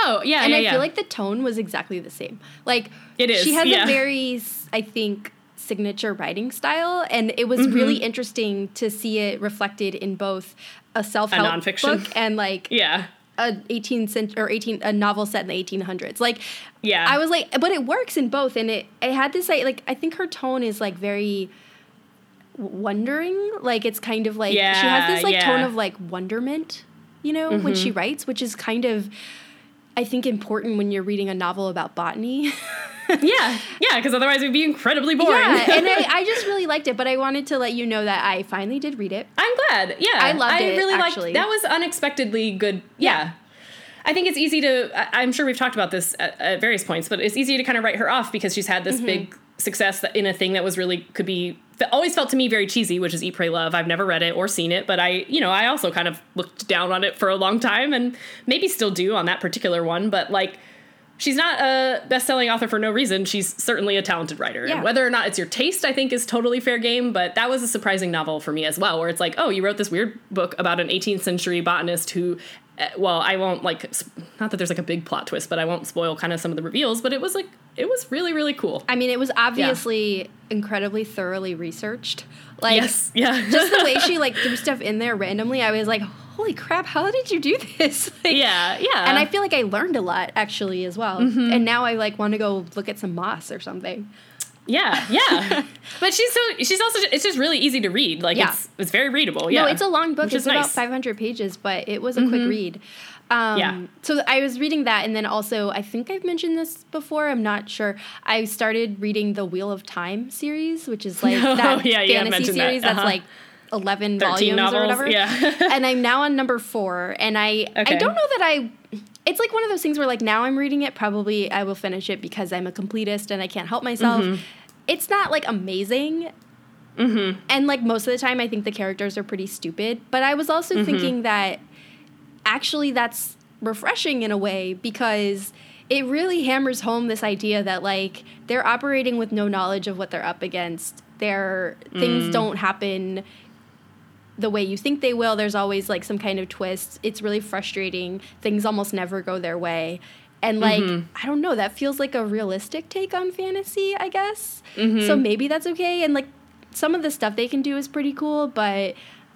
A: Oh yeah,
B: and
A: yeah,
B: I
A: yeah.
B: feel like the tone was exactly the same. Like
A: It is,
B: She has
A: yeah.
B: a very, I think, signature writing style, and it was
A: Mm-hmm.
B: really interesting to see it reflected in both a self help
A: nonfiction.
B: book and like
A: yeah,
B: a 18th century or 18 a novel set in the 1800s. Like
A: yeah.
B: I was like, but it works in both, and it it had this like like I think her tone is like very wondering. Like it's kind of like she has this like tone of like wonderment, you know, when she
A: Mm-hmm.
B: writes, which is kind of I think important when you're reading a novel about botany.
A: yeah, yeah. Because otherwise, it'd be incredibly boring.
B: yeah, and I, I just really liked it, but I wanted to let you know that I finally did read it.
A: I'm glad. Yeah,
B: I loved
A: I
B: it,
A: really
B: actually.
A: liked. That was unexpectedly good. Yeah. I think it's easy to. I- I'm sure we've talked about this at, at various points, but it's easy to kind of write her off because she's had this
B: Mm-hmm.
A: big success in a thing that was really could be that always felt to me very cheesy, which is Eat, Pray, Love. I've never read it or seen it, but I, you know, I also kind of looked down on it for a long time, and maybe still do on that particular one. But like, she's not a best-selling author for no reason. She's certainly a talented writer,
B: Yeah.
A: and whether or not it's your taste, I think, is totally fair game. But that was a surprising novel for me as well, where it's like, oh, you wrote this weird book about an 18th century botanist who. Uh, Well, I won't like, not that there's like a big plot twist, but I won't spoil kind of some of the reveals. But it was like, it was really, really cool.
B: I mean, it was obviously incredibly thoroughly researched. Like,
A: yes, yeah,
B: just the way she like threw stuff in there randomly, I was like, "Holy crap! How did you do this?" Like,
A: yeah, yeah.
B: And I feel like I learned a lot actually as well.
A: Mm-hmm.
B: And now I like want to go look at some moss or something.
A: Yeah, yeah. but she's so she's also it's just really easy to read. Like
B: Yeah.
A: it's it's very readable. Yeah.
B: No, it's a long book. It's about
A: nice. Mm-hmm.
B: 500 pages, but it was a quick read. Um,
A: Yeah.
B: So I was reading that, and then also I think I've mentioned this before. I'm not sure. I started reading the Wheel of Time series, which is like
A: Oh,
B: that
A: yeah,
B: fantasy
A: that.
B: series that's
A: Uh-huh.
B: like 11 volumes
A: novels.
B: or whatever.
A: Yeah.
B: and I'm now on number four, and I I don't know that I. It's like one of those things where like now I'm reading it. Probably I will finish it because I'm a completist and I can't help myself.
A: Mm-hmm.
B: It's not like amazing. Mm-hmm. And like most of the time, I think the characters are pretty stupid. But I was also mm-hmm. thinking that actually that's refreshing in a way because it really hammers home this idea that like they're operating with no knowledge of what they're up against. Their things mm. don't happen the way you think they will. There's always like some kind of twist. It's really frustrating. Things almost never go their way. And like, I don't know, that feels like a realistic take on fantasy, I guess. So maybe that's okay. And like, some of the stuff they can do is pretty cool, but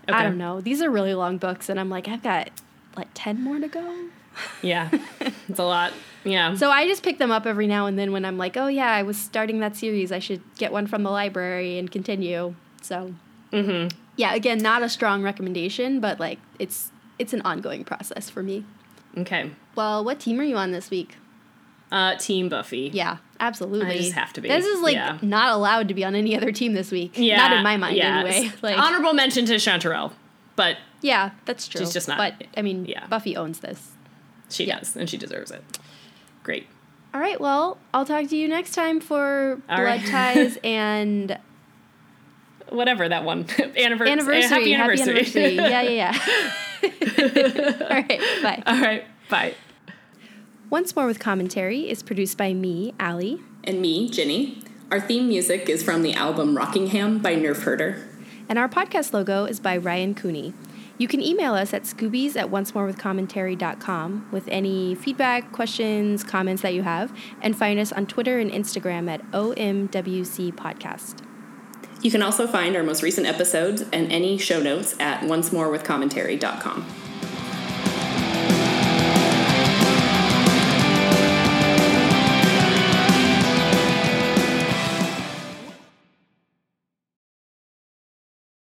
B: I don't know. These are really long books, and I'm like, I've got like 10 more to go.
A: yeah. It's a lot. Yeah.
B: So I just pick them up every now and then when I'm like, oh yeah, I was starting that series. I should get one from the library and continue. So
A: mm-hmm.
B: yeah, again, not a strong recommendation, but like it's it's an ongoing process for me.
A: Okay.
B: Well, what team are you on this week?
A: Uh Team Buffy.
B: Yeah, absolutely.
A: I just have to be.
B: This is like
A: Yeah.
B: not allowed to be on any other team this week.
A: Yeah.
B: Not in my mind
A: yeah.
B: anyway. Like
A: honorable mention to Chanterelle. But
B: yeah, that's true.
A: She's just not-
B: But I mean,
A: yeah.
B: Buffy owns this.
A: she
B: Yeah.
A: does, and she deserves it. Great.
B: All right. Well, I'll talk to you next time for
A: All
B: Blood
A: right.
B: Ties and
A: Whatever that one. Anniversary.
B: anniversary.
A: Happy anniversary.
B: Yeah, yeah, yeah. All right. Bye.
A: All right. Bye.
B: Once More with Commentary is produced by me, Allie.
C: And me, Ginny. Our theme music is from the album Rockingham by Nerf Herder.
B: And our podcast logo is by Ryan Cooney. You can email us at scoobies at oncemorewithcommentary.com with any feedback, questions, comments that you have, and find us on Twitter and Instagram at OMWC Podcast.
C: You can also find our most recent episodes and any show notes at oncemorewithcommentary.com.